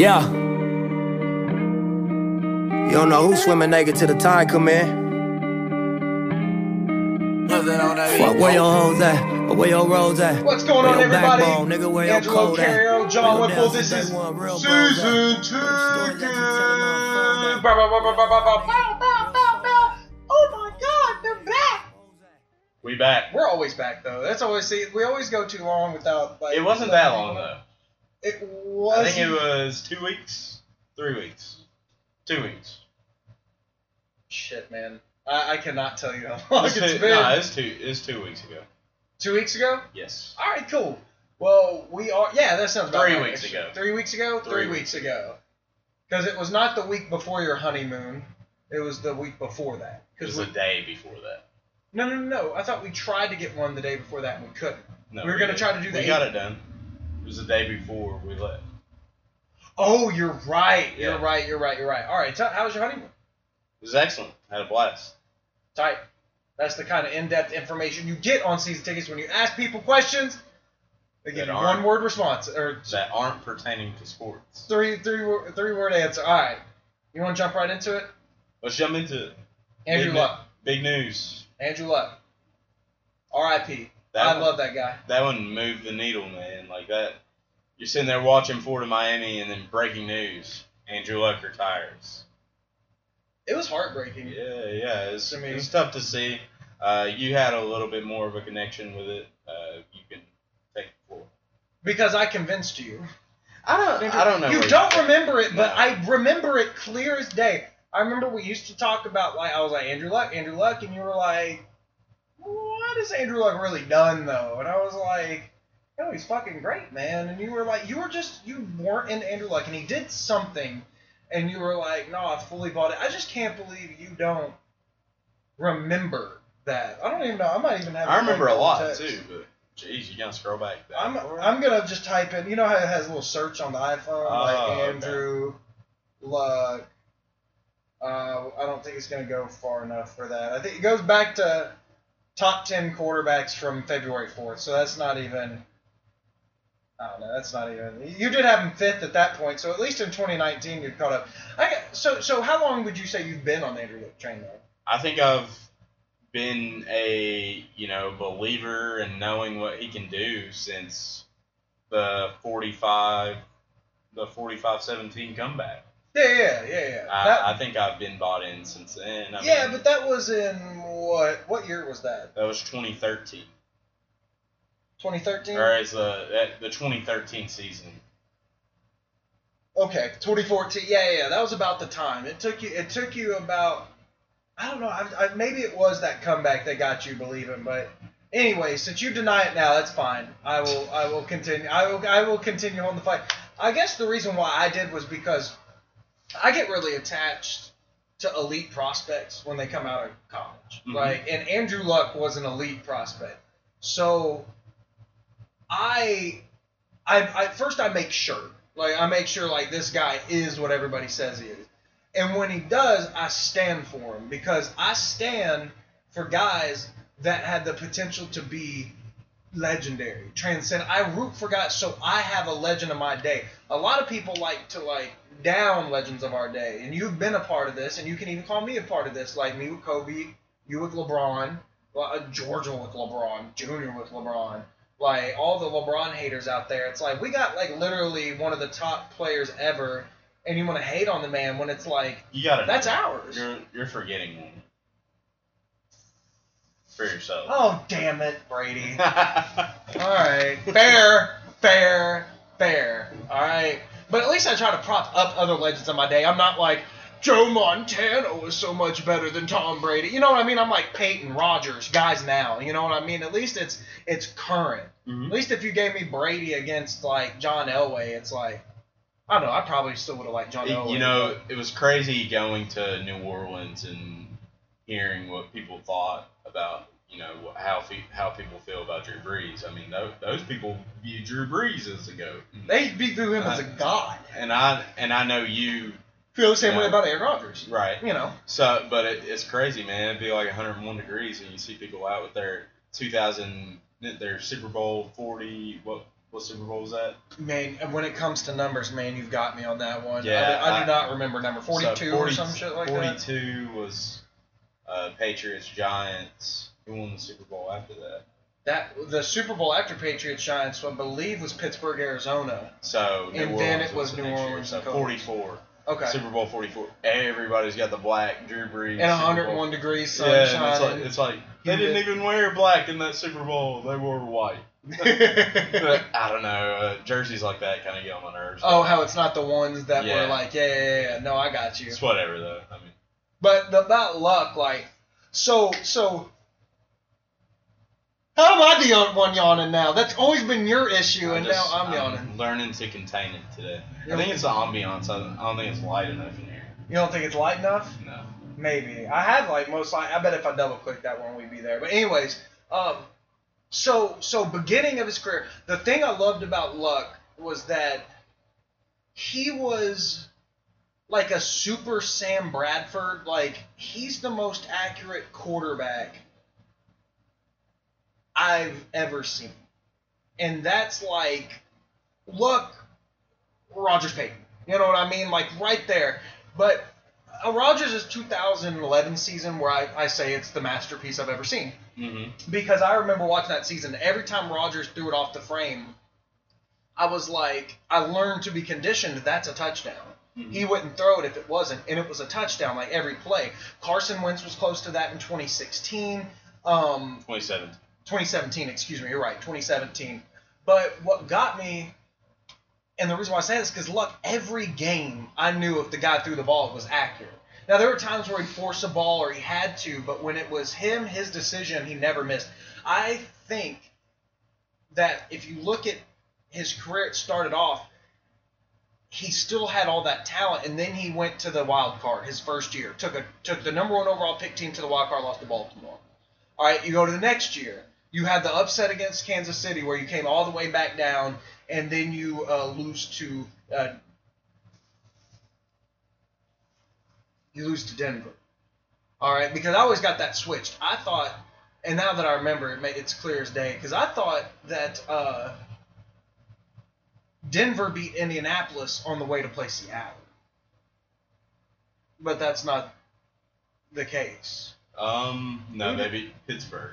Yeah. You don't know who's swimming naked till the tide come in. Fuck where your hoes at? Or where your roads at? What's going where on, everybody? Backbone, nigga, where Angelo Carroll, John Whipple. This is Susan. two. Oh my God, they're back. We back. We're always back though. That's always see. We always go too long without. Like, it wasn't that long though. It was. I think it was two weeks, three weeks, two weeks. Shit, man. I, I cannot tell you how long was it's two, been. no, it was two. It was two weeks ago. Two weeks ago. Yes. All right, cool. Well, we are. Yeah, that sounds about Three right, weeks ago. Three weeks ago. Three, Three weeks weeks ago. Because it was not the week before your honeymoon. It was the week before that. It was Because a day before that. no, no, no, no. I thought we tried to get one the day before that and we couldn't. No, We were gonna did. try to do that. We got it done. It was the day before we left. Oh, you're right. You're Yeah. right. You're right. You're right. All right. How was your honeymoon? It was excellent. Had a blast. Tight. That's the kind of in-depth information you get on season tickets when you ask people questions. They give That you aren't- one-word response or That aren't pertaining to sports. three, three, wo- three-word answer. All right. You want to jump right into it? Let's jump into it. Andrew Big, Luck. Big news. Andrew Luck. R.I.P. That I one, love that guy. that one moved the needle, man. Like that. You're sitting there watching Florida Miami, and then breaking news: Andrew Luck retires. It was heartbreaking. Yeah, yeah, it's, I mean- it's tough to see. Uh, you had a little bit more of a connection with it. Uh, you can take it forward. Because I convinced you. I don't. I don't know. You don't remember it, but No. I remember it clear as day. I remember we used to talk about like I was like Andrew Luck, Andrew Luck, and you were like, "What has Andrew Luck really done though?" And I was like, "Oh, he's fucking great, man." And you were like, "You were just you weren't into Andrew Luck, and he did something." And you were like, "No, I fully bought it." I just can't believe you don't remember that. I don't even know. I might even have. I remember a lot text. too, but jeez, you gotta scroll back. that I'm far? I'm gonna just type in. You know how it has a little search on the iPhone, Oh, like okay. Andrew Luck. Uh, I don't think it's gonna go far enough for that. I think it goes back to top ten quarterbacks from February fourth. So that's not even. I don't know. That's not even. You did have him fifth at that point. So at least in 2019 you caught up. I so so how long would you say you've been on the Andrew Luck train though? I think I've been a you know believer in knowing what he can do since the 45 the 45-17 comeback. Yeah, yeah, yeah, yeah. I, That- I think I've been bought in since then. I yeah, mean, but that was in what? What year was that? that was 2013. 2013. Or as the uh, that- the 2013 season. Okay, 2014. Yeah, yeah, yeah, that was about the time. It took you. It took you about. I don't know. I, I, maybe it was that comeback that got you believing. But anyway, since you deny it now, that's fine. I will. I will continue. I will. I will continue on the fight. I guess the reason why I did was because I get really attached to elite prospects when they come out of college. Mhm. Like, and Andrew Luck was an elite prospect. So I, I, I first I make sure, like I make sure like this guy is what everybody says he is, and when he does, I stand for him because I stand for guys that had the potential to be legendary, transcend. I root for guys, so I have a legend of my day. A lot of people like to like down legends of our day, and you've been a part of this, and you can even call me a part of this, like me with Kobe, you with LeBron, uh, Georgia with LeBron, Junior with LeBron like all the LeBron haters out there. It's like we got like literally one of the top players ever, and you want to hate on the man when it's like You got that's ours. You're you're forgetting one. For yourself. Oh damn it, Brady! all right, fair, fair, fair. All right, but at least I try to prop up other legends of my day. I'm not like. Joe Montana was so much better than Tom Brady. You know what I mean? I'm like Peyton Rodgers, guys now. You know what I mean? At least it's it's current. Mhm. At least if you gave me Brady against like John Elway, it's like I don't know. I probably still would have liked John Elway. you know, it was crazy going to New Orleans and hearing what people thought about, you know, how how people feel about Drew Brees. I mean, those, those people view Drew Brees as a goat, they view him as a god. and I and I know you, Feel the same way about Aaron Rodgers. right? You know. So, but it, it's crazy, man. It'd be like 101 degrees, and you see people out with their 2000, their Super Bowl 40, what What Super Bowl was that? Man, when it comes to numbers, man, you've got me on that one. Yeah, I, do- I do I- not remember number So 42 or some shit like that. 42 was uh, Patriots, Giants. Who won the Super Bowl after that? That the Super Bowl after Patriots Giants, I believe, was Pittsburgh, Arizona. So New And Orleans then it was New next year. Orleans So 44. Okay. Super Bowl 44. Everybody's got the black Drew Brees. and Super Bowl. 101 degrees sunshine. and it's like, it's like they didn't even wear black in that Super Bowl. They wore white. I don't know. Uh, jerseys like that kind of get on my nerves. oh, how it's not the ones that Yeah. were like, yeah, yeah, yeah, yeah. No, I got you. It's whatever though. I mean, But the, about luck, like, so, so. How am I the one yawning now? That's always been your issue, and just- now I'm yawning. learning to contain it today. You I think it's the ambiance. I don't, I don't think it's light enough in here. You don't think it's light enough? No. Maybe. I have like most light. I bet if I double click that one, we'd be there. But anyways, um, so so beginning of his career, the thing I loved about Luck was that he was like a super Sam Bradford. Like he's the most accurate quarterback I've ever seen, and that's like look, Rodgers Peyton. You know what I mean? Like right there. But uh, Rodgers' 2011 season, where I, I say it's the masterpiece I've ever seen, Mm-hmm. because I remember watching that season. Every time Rodgers threw it off the frame, I was like, I learned to be conditioned. That's a touchdown. Mhm. He wouldn't throw it if it wasn't, and it was a touchdown like every play. Carson Wentz was close to that in 2016. Um, 27. 2017, excuse me, you're right, 2017. But what got me, and the reason why I say this, because look, every game I knew if the guy threw the ball, it was accurate. Now there were times where he forced a ball or he had to, but when it was him, his decision, he never missed. I think that if you look at his career, it started off. He still had all that talent, and then he went to the wild card his first year. Took a took the number one overall pick team to the wild card, lost to Baltimore. All right, you go to the next year. You had the upset against Kansas City where you came all the way back down, and then you uh, lose to uh, you lose to Denver. All right, because I always got that switched. I thought, and now that I remember, it, ma- it's clear as day. Because I thought that uh, Denver beat Indianapolis on the way to play Seattle, but that's not the case. Um, no, Who they beat Pittsburgh,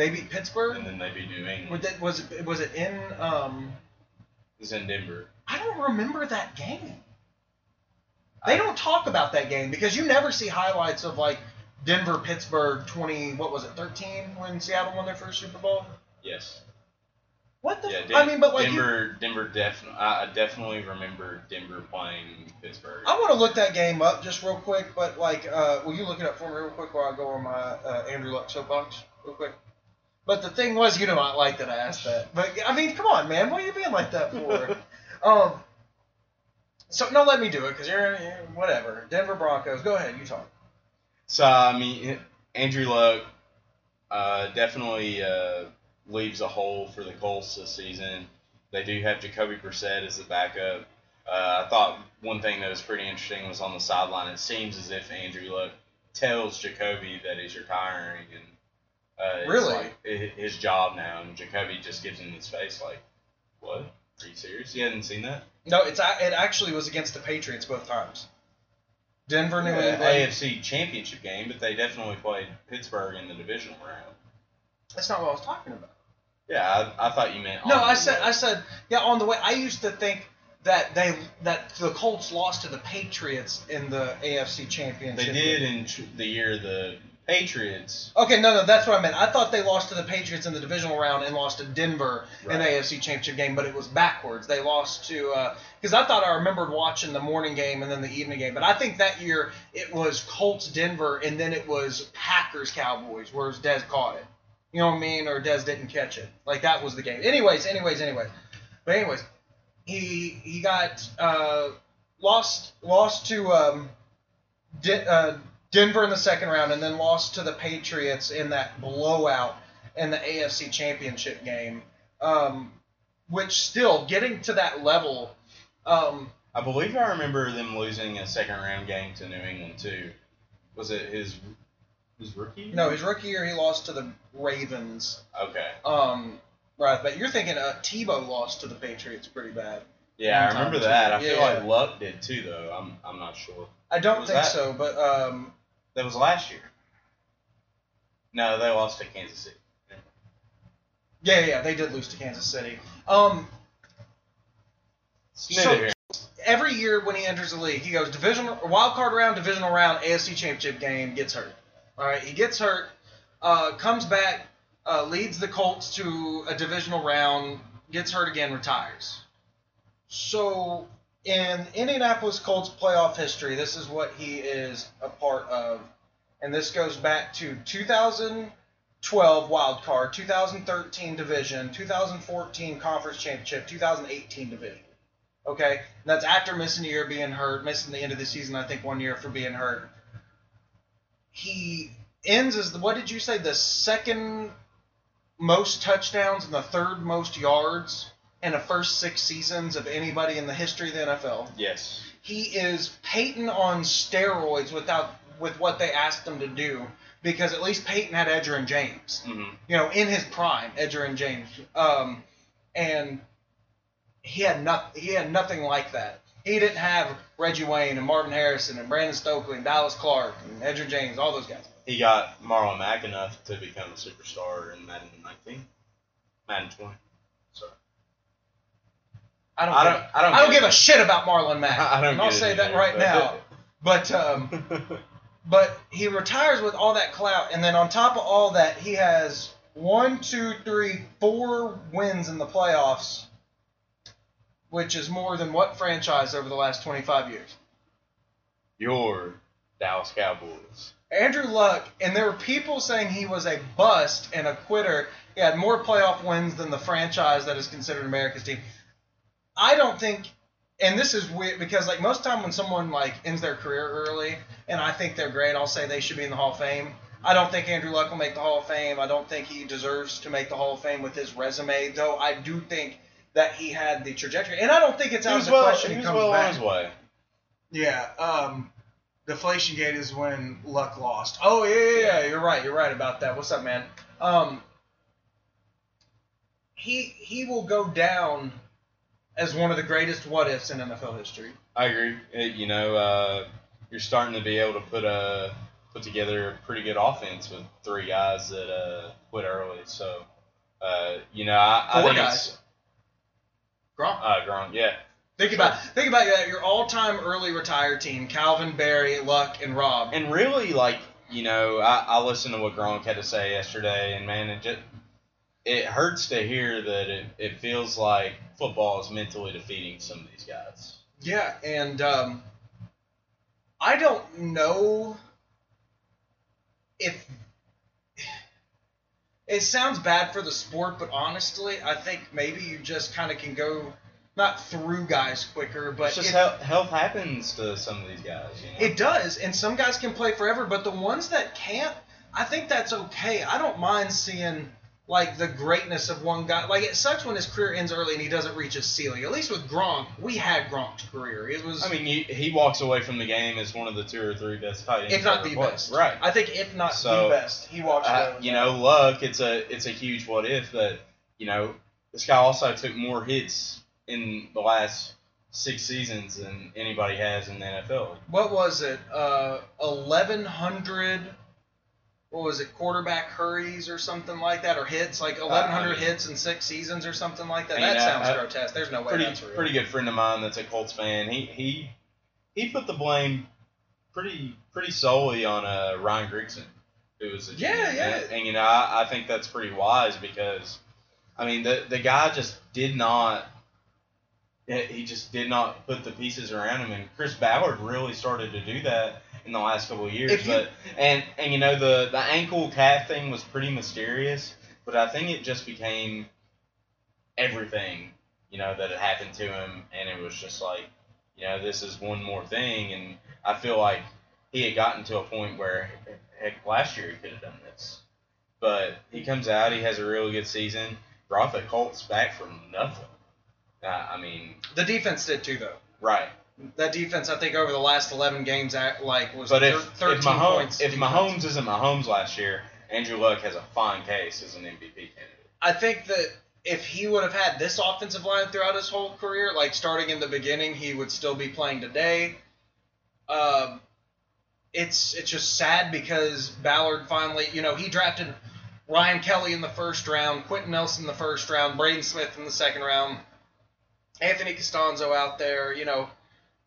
They beat Pittsburgh. and then they beat New Was England. it was it, was it in? Um, It's in Denver. I don't remember that game. They don't talk about that game because you never see highlights of like Denver Pittsburgh twenty what was it thirteen when Seattle won their first Super Bowl. Yes. What the? Yeah, Den- I mean, but like you, Denver, Denver definitely. I I definitely remember Denver playing Pittsburgh. I want to look that game up just real quick. But like, uh, will you look it up for me real quick while I go on my uh, Andrew Luck soapbox real quick? But the thing was, you know, I like that I asked that. But I mean, come on, man, what are you being like that for? um. So no, let me do it because you're, you're whatever. Denver Broncos. Go ahead, you talk. So I mean, Andrew Luck uh, definitely uh, leaves a hole for the Colts this season. They do have Jacoby Brissett as the backup. Uh, I thought one thing that was pretty interesting was on the sideline. It seems as if Andrew Luck tells Jacoby that he's retiring and uh, Really? like his job now, and Jacoby just gives him his face like, "What? Are you serious? You hadn't seen that?" No, it's it actually was against the Patriots both times. Denver, New Yeah, England. AFC Championship game, but they definitely played Pittsburgh in the divisional round. That's not what I was talking about. Yeah, I, I thought you meant. No, I said way. I said yeah. On the way, I used to think that they that the Colts lost to the Patriots in the AFC Championship. They did in the year the Patriots. Okay, no, no, that's what I meant. I thought they lost to the Patriots in the divisional round and lost to Denver in the Right. AFC Championship game, but it was backwards. They lost to because I thought I remembered watching the morning game and then the evening game, but I think that year it was Colts Denver and then it was Packers Cowboys, whereas Dez caught it. You know what I mean? Or Dez didn't catch it. Like that was the game. Anyways, anyways, anyways. But anyways, he he got uh, lost lost to um, De- uh, Denver in the second round, and then lost to the Patriots in that blowout in the AFC Championship game. Um, which still getting to that level. Um, I believe I remember them losing a second round game to New England too. Was it his his rookie? no, his rookie year he lost to the Ravens. Okay. Um, Right, but you're thinking uh, Tebow lost to the Patriots pretty bad. Yeah, I remember too. that. I feel Yeah. like Luck did too, though. I'm I'm not sure. I don't Was think that- so, but um, That was last year. No, they lost to Kansas City. yeah, yeah, they did lose to Kansas City. Um, So- here. every year when he enters the league, he goes divisional wild card round, divisional round, AFC Championship game, gets hurt. All right, he gets hurt, uh, comes back, uh, leads the Colts to a divisional round, gets hurt again, retires. So in Indianapolis Colts playoff history, this is what he is a part of, and this goes back to 2012 wild card, 2013 division, 2014 conference championship, 2018 division. Okay, and that's after missing a year, being hurt, missing the end of the season. I think one year for being hurt. He ends as the what did you say? The second most touchdowns and the third most yards in the first six seasons of anybody in the history of the NFL. Yes. He is Peyton on steroids without with what they asked him to do because at least Peyton had Edgerrin James hmm you know, in his prime, Edgerrin James, um, and he had not he had nothing like that. He didn't have Reggie Wayne and Marvin Harrison and Brandon Stokley and Dallas Clark and Edgerrin James, all those guys. He got Marlon Mack enough to become a superstar in Madden 19, Madden 20. I don't. I give- don't. I don't. I don't give a shit about Marlon Mack. I don't and I'll say that either, right but- now. But um, but he retires with all that clout, and then on top of all that, he has one, two, three, four wins in the playoffs, which is more than what franchise over the last 25 years. Your Dallas Cowboys. Andrew Luck, and there were people saying he was a bust and a quitter. He had more playoff wins than the franchise that is considered America's team. I don't think, and this is weird because like most time when someone like ends their career early, and I think they're great, I'll say they should be in the Hall of Fame. I don't think Andrew Luck will make the Hall of Fame. I don't think he deserves to make the Hall of Fame with his resume, though. I do think that he had the trajectory, and I don't think it's out of the well, question he he comes well back. on his way. Yeah, um, Deflation Gate is when Luck lost. Oh yeah, yeah, yeah. You're right. You're right about that. What's up, man? Um, he he will go down as one of the greatest what ifs in NFL history. I agree. It- you know, uh, you're starting to be able to put a put together a pretty good offense with three guys that uh, quit early. So, uh, you know, I, I think guys. it's Gronk. uh, Gronk. Yeah, Think about think about that. Your all-time early retired team: Calvin, Barry, Luck, and Rob. and really, like you know, I, I listened to what Gronk had to say yesterday, and man, it just it hurts to hear that it, it feels like football is mentally defeating some of these guys. Yeah, and um, I don't know if it sounds bad for the sport, but honestly, I think maybe you just kind of can go not through guys quicker, but It's just it, health, health happens to some of these guys. You know? it does. And some guys can play forever, but the ones that can't, I think that's okay. I don't mind seeing like the greatness of one guy. Like it sucks when his career ends early and he doesn't reach his ceiling. At least with Gronk, we had Gronk's career. It was I mean, he, he walks away from the game as one of the two or three best tight ends. if not the played. best. Right. I think if not So, the best, he walks away. Uh, you know, luck. It's a it's a huge what if that you know this guy also took more hits in the last six seasons than anybody has in the NFL. what was it? Uh, eleven hundred. What was it? Quarterback hurries or something like that, or hits like eleven hundred mean- hits in six seasons or something like that. I mean, that I- sounds I- grotesque. There's no way Pretty that's real. pretty good friend of mine that's a Colts fan. He he he put the blame pretty pretty solely on uh, Ryan Grigson, who was a Yeah, GM. yeah. And, and, you know I, I think that's pretty wise because I mean the the guy just did not. He just did not put the pieces around him, and Chris Ballard really started to do that in the last couple of years. If you- but and and you know the the ankle calf thing was pretty mysterious, but I think it just became everything you know that had happened to him, and it was just like you know this is one more thing, and I feel like he had gotten to a point where heck last year he could have done this, but he comes out, he has a really good season, brought the Colts back from nothing. Uh, I mean, The defense did too, though. right. That defense, I think, over the last eleven games, like was But if, thirteen if Mahomes points. if defense. Mahomes isn't Mahomes last year, Andrew Luck has a fine case as an MVP candidate. I think that if he would have had this offensive line throughout his whole career, like starting in the beginning, he would still be playing today. Um, it's it's just sad because Ballard finally, you know, he drafted Ryan Kelly in the first round, Quenton Nelson in the first round, Braden Smith in the second round, Anthony Castonzo out there, you know.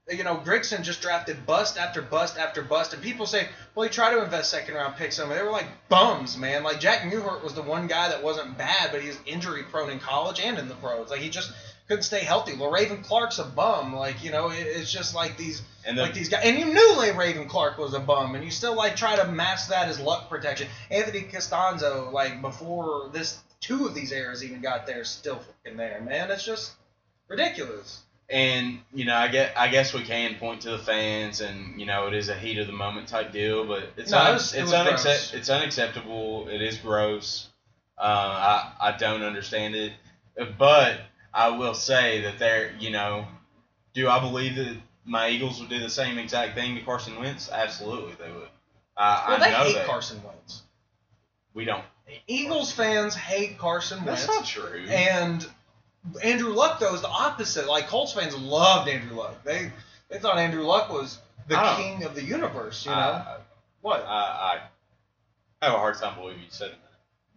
You know, Grigson just drafted bust after bust after bust, and people say, well, he tried to invest second round picks on him. They were like bums, man. Like Jack Mewhort was the one guy that wasn't bad, but he was injury prone in college and in the pros. Like he just couldn't stay healthy. Raven Clark's a bum. Like you know, it, it's just like these And like these guys. And you knew Raven Clark was a bum, and you still like try to mask that as luck protection. Anthony Castonzo, like before this, two of these errors even got there, still fucking there, man. It's just ridiculous. And you know, I get, I guess we can point to the fans, and you know, it is a heat of the moment type deal, but it's No, it was- it it's unaccept, it's unacceptable. It is gross. Uh, I I don't understand it, but I will say that there, you know, do I believe that my Eagles would do the same exact thing to Carson Wentz? Absolutely, they would. Uh, Well, I they know hate that. Carson Wentz. We don't. Eagles fans hate Carson Wentz. That's not true. And Andrew Luck though is the opposite. Like Colts fans loved Andrew Luck. They they thought Andrew Luck was the king of the universe. You know I, what? I, I have a hard time believing you said that.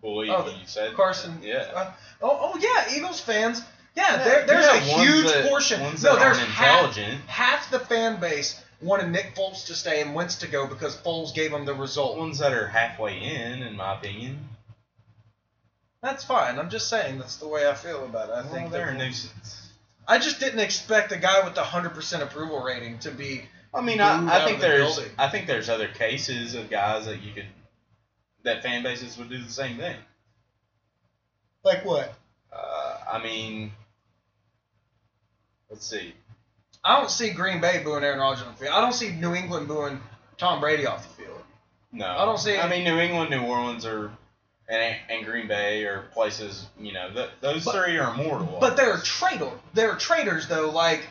Believe Oh, you said Carson. Yeah. Uh, oh, oh yeah, Eagles fans. Yeah, Yeah, there, there's yeah, a huge that- portion. no, that there's half, intelligent. half the fan base wanted Nick Foles to stay and Wentz to go because Foles gave them the result. Ones that are halfway in, in my opinion. That's fine. I'm just saying that's the way I feel about it. I Well, think they're a nuisance. I just didn't expect a guy with the hundred percent approval rating to be. I mean, I, I think the there's building. I think there's other cases of guys that you could that fan bases would do the same thing. Like what? Uh, I mean, let's see. I don't see Green Bay booing Aaron Rodgers on the field. I don't see New England booing Tom Brady off the field. No, I don't see- I mean, New England, New Orleans, are and and Green Bay or places. You know, th- those But- three are immortal. But they're traitor. They're traitors though. Like,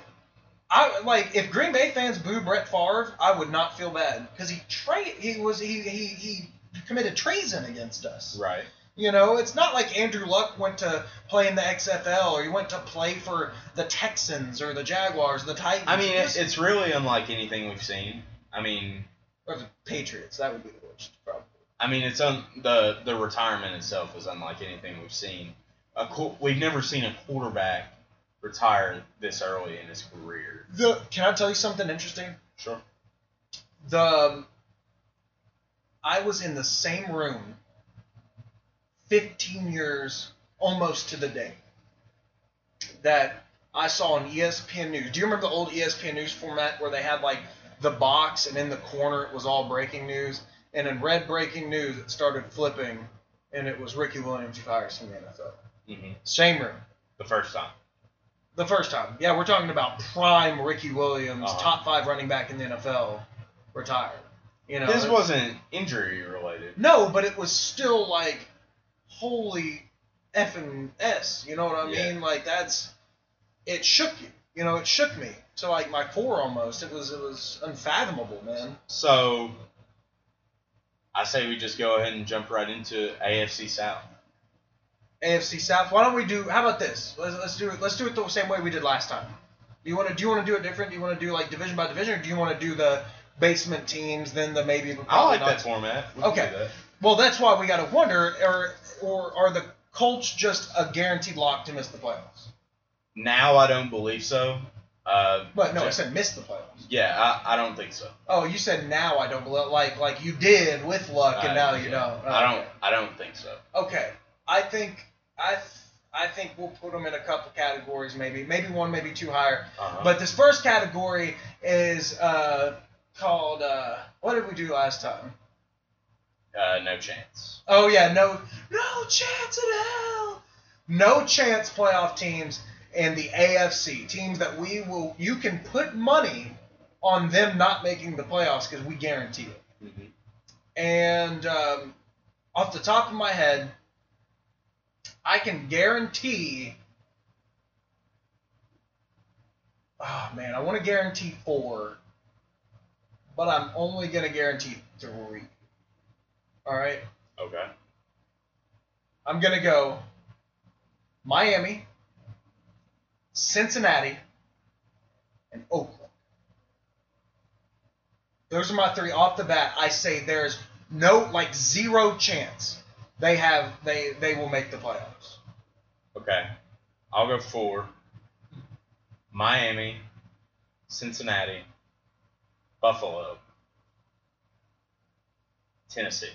I like if Green Bay fans boo Brett Favre, I would not feel bad because he tra- he was he, he he committed treason against us. right. You know, it's not like Andrew Luck went to play in the XFL or he went to play for the Texans or the Jaguars, the Titans. I mean, He it, just- it's really unlike anything we've seen. I mean, or the Patriots. That would be the worst, probably. I mean, it's un, the the retirement itself is unlike anything we've seen. A qu- we've never seen a quarterback retire this early in his career. The can I tell you something interesting? Sure. the I was in the same room 15 years almost to the day that I saw on ESPN News. Do you remember the old ESPN News format where they had like the box and in the corner it was all breaking news and in red breaking news it started flipping and it was Ricky Williams retires from the NFL. hmm Same room. The first time. The first time. Yeah, we're talking about prime Ricky Williams, Uh-huh. top 5 running back in the NFL retired. You know, His it- wasn't injury related. No, but it was still like, holy effing s. You know what I Yeah. mean? Like that's, it shook you. You know, it shook me to like my core almost. It was it was unfathomable, man. So, I say we just go ahead and jump right into AFC South. AFC South. Why don't we do? How about this? Let's, let's do it. Let's do it the same way we did last time. Do you want to do you want to do it different? Do you want to do like division by division, or do you want to do the basement teams, then the maybe? I like not- that format. We Okay. that. Well, that's why we got to wonder, or or are the Colts just a guaranteed lock to miss the playoffs? Now I don't believe so. Uh, But no, I said miss the playoffs. yeah, I, I don't think so. Oh, you said now I don't believe like like you did with luck and I- now you don't. I don't. Okay. I don't think so. Okay, I think I th- I think we'll put them in a couple categories, maybe maybe one, maybe two higher. Uh-huh. But this first category is uh, called uh, what did we do last time? uh, no chance. Oh yeah, no no chance in hell. No chance playoff teams in the AFC teams that we will you can put money on them not making the playoffs because we guarantee it. Mhm. And um, off the top of my head, I can guarantee. Oh man, I want to guarantee four, but I'm only gonna guarantee three. All right, Okay. I'm gonna go Miami, Cincinnati, and Oakland. Those are my three off the bat. I say there's no like zero chance they have they they will make the playoffs. Okay. I'll go four. Miami, Cincinnati, Buffalo, Tennessee.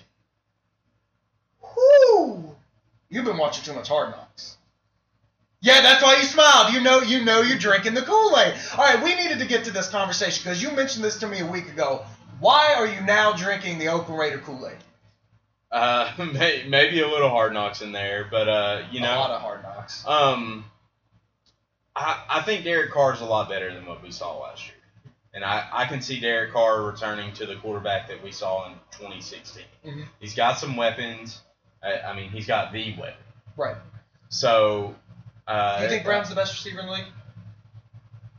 Whoo! You've been watching too much Hard Knocks. Yeah, that's why you smiled. You know, you know, you're drinking the Kool Aid. All right, we needed to get to this conversation because you mentioned this to me a week ago. Why are you now drinking the Oakland Raider Kool Aid? Uh, may, maybe a little hard knocks in there, but uh, you know, a lot of Hard Knocks. um, I I think Derek Carr's a lot better than what we saw last year, and I I can see Derek Carr returning to the quarterback that we saw in 2016. Mhm. He's got some weapons. I, I mean, he's got the weapon. Right. So. Uh, Do you think Brown's the best receiver in the league?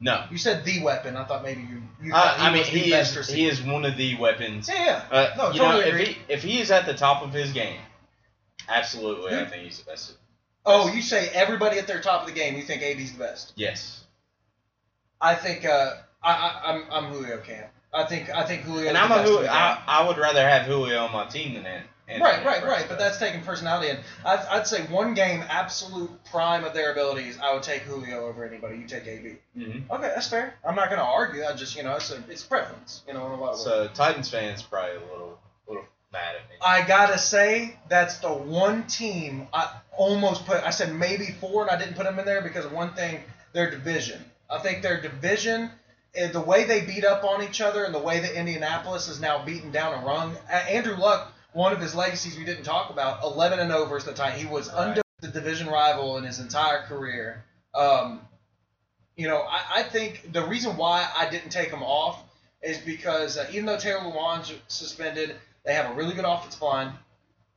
No. You said the weapon. I thought maybe you. you Uh, I mean, he is receiver. he is one of the weapons. Yeah, yeah. Uh, No, you totally know, agree. if he if he is at the top of his game, absolutely, I think he's the best. Oh, you say everybody at their top of the game. You think AB's the best? Yes, I think. Uh, I, I I'm I'm Julio Camp. I think I think Julio. and I'm a Julio. I, I would rather have Julio on my team than Anthony Right, right, right. But that's taking personality in. I'd, I'd say one game, absolute prime of their abilities, I would take Julio over anybody. You take AB. Mhm. Okay, that's fair. I'm not going to argue. I just, you know, it's a, it's preference. You know, in a lot of ways. So Titans fans probably a little little mad at me. I gotta say that's the one team I almost put. I said maybe four, and I didn't put them in there because of one thing: their division. I think their division, the way they beat up on each other, and the way that Indianapolis is now beaten down and rung. Andrew Luck, one of his legacies we didn't talk about, 11 and 0 versus the time He was Right. under the division rival in his entire career. Um, you know, I, I think the reason why I didn't take him off is because uh, even though Taylor Lewan's suspended, they have a really good offensive line,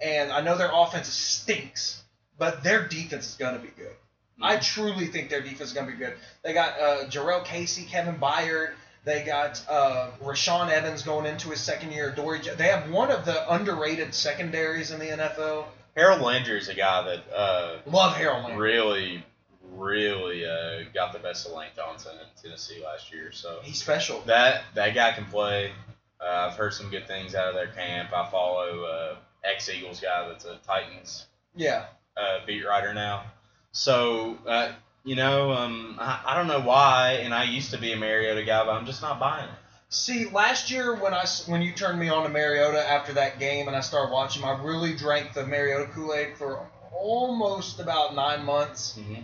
and I know their offense stinks, but their defense is going to be good. I truly think their defense is going to be good. They got uh, Jurrell Casey, Kevin Byard. They got uh, Rashaan Evans going into his second year. Dory. They have one of the underrated secondaries in the NFL. Harold Landry is a guy that uh, Love Harold Landry. really, really uh, got the best of Lane Johnson in Tennessee last year. So He's special. that that guy can play. Uh, I've heard some good things out of their camp. I follow uh, ex Eagles guy that's a Titans Yeah. uh, beat writer now. So uh, you know, um, I, I don't know why, and I used to be a Mariota guy, but I'm just not buying it. See, last year when I when you turned me on to Mariota after that game and I started watching I really drank the Mariota Kool Aid for almost about nine months. Mm-hmm.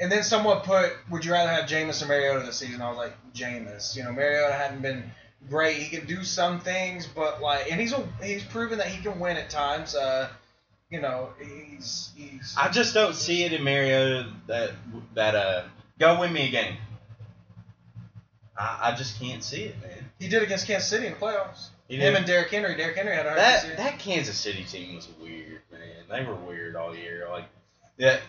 And then someone put, "Would you rather have Jameis or Mariota this season?" I was like, "Jameis." You know, Mariota hadn't been great. He can do some things, but like, and he's a, he's proven that he can win at times. Uh, you know, he's he's. I just don't see it in Mariota that that uh go win me a game. I, I just can't see it, man. he did against Kansas City in the playoffs. He Him did. and Derrick Henry. Derrick Henry had a that that Kansas City team was weird, man. They were weird all year. Like that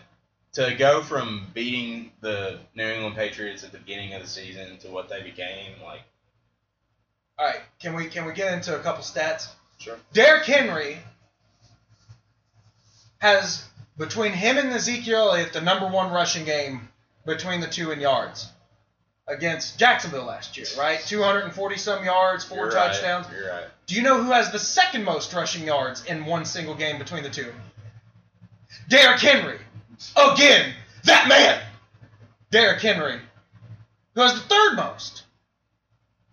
to go from beating the New England Patriots at the beginning of the season to what they became, like All right, can we can we get into a couple stats? sure. Derrick Henry has between him and Ezekiel Elliott the number one rushing game between the two in yards against Jacksonville last year, right? 240 some yards, 4 You're touchdowns. Right. You're right. Do you know who has the second most rushing yards in one single game between the two? Derrick Henry. Again, that man. Derrick Henry. Who has the third most.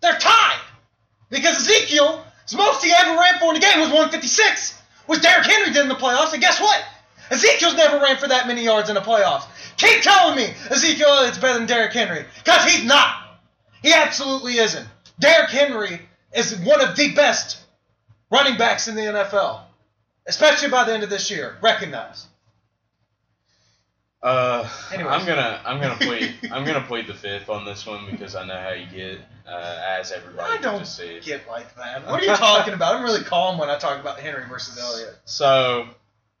They're tied. Because Ezekiel, Ezekiel's most he ever ran for in the game was 156. Which Derrick Henry did in the playoffs. And guess what? Ezekiel's never ran for that many yards in the playoffs. Keep telling me Ezekiel Elliott's better than Derrick Henry. Because he's not. He absolutely isn't. Derrick Henry is one of the best running backs in the NFL, especially by the end of this year. Recognize. Uh, Anyways. I'm gonna I'm gonna plead I'm gonna plead the fifth on this one because I know how you get uh, as everybody I don't just see. get like that. What are you talking about? I'm really calm when I talk about Henry versus Elliott. So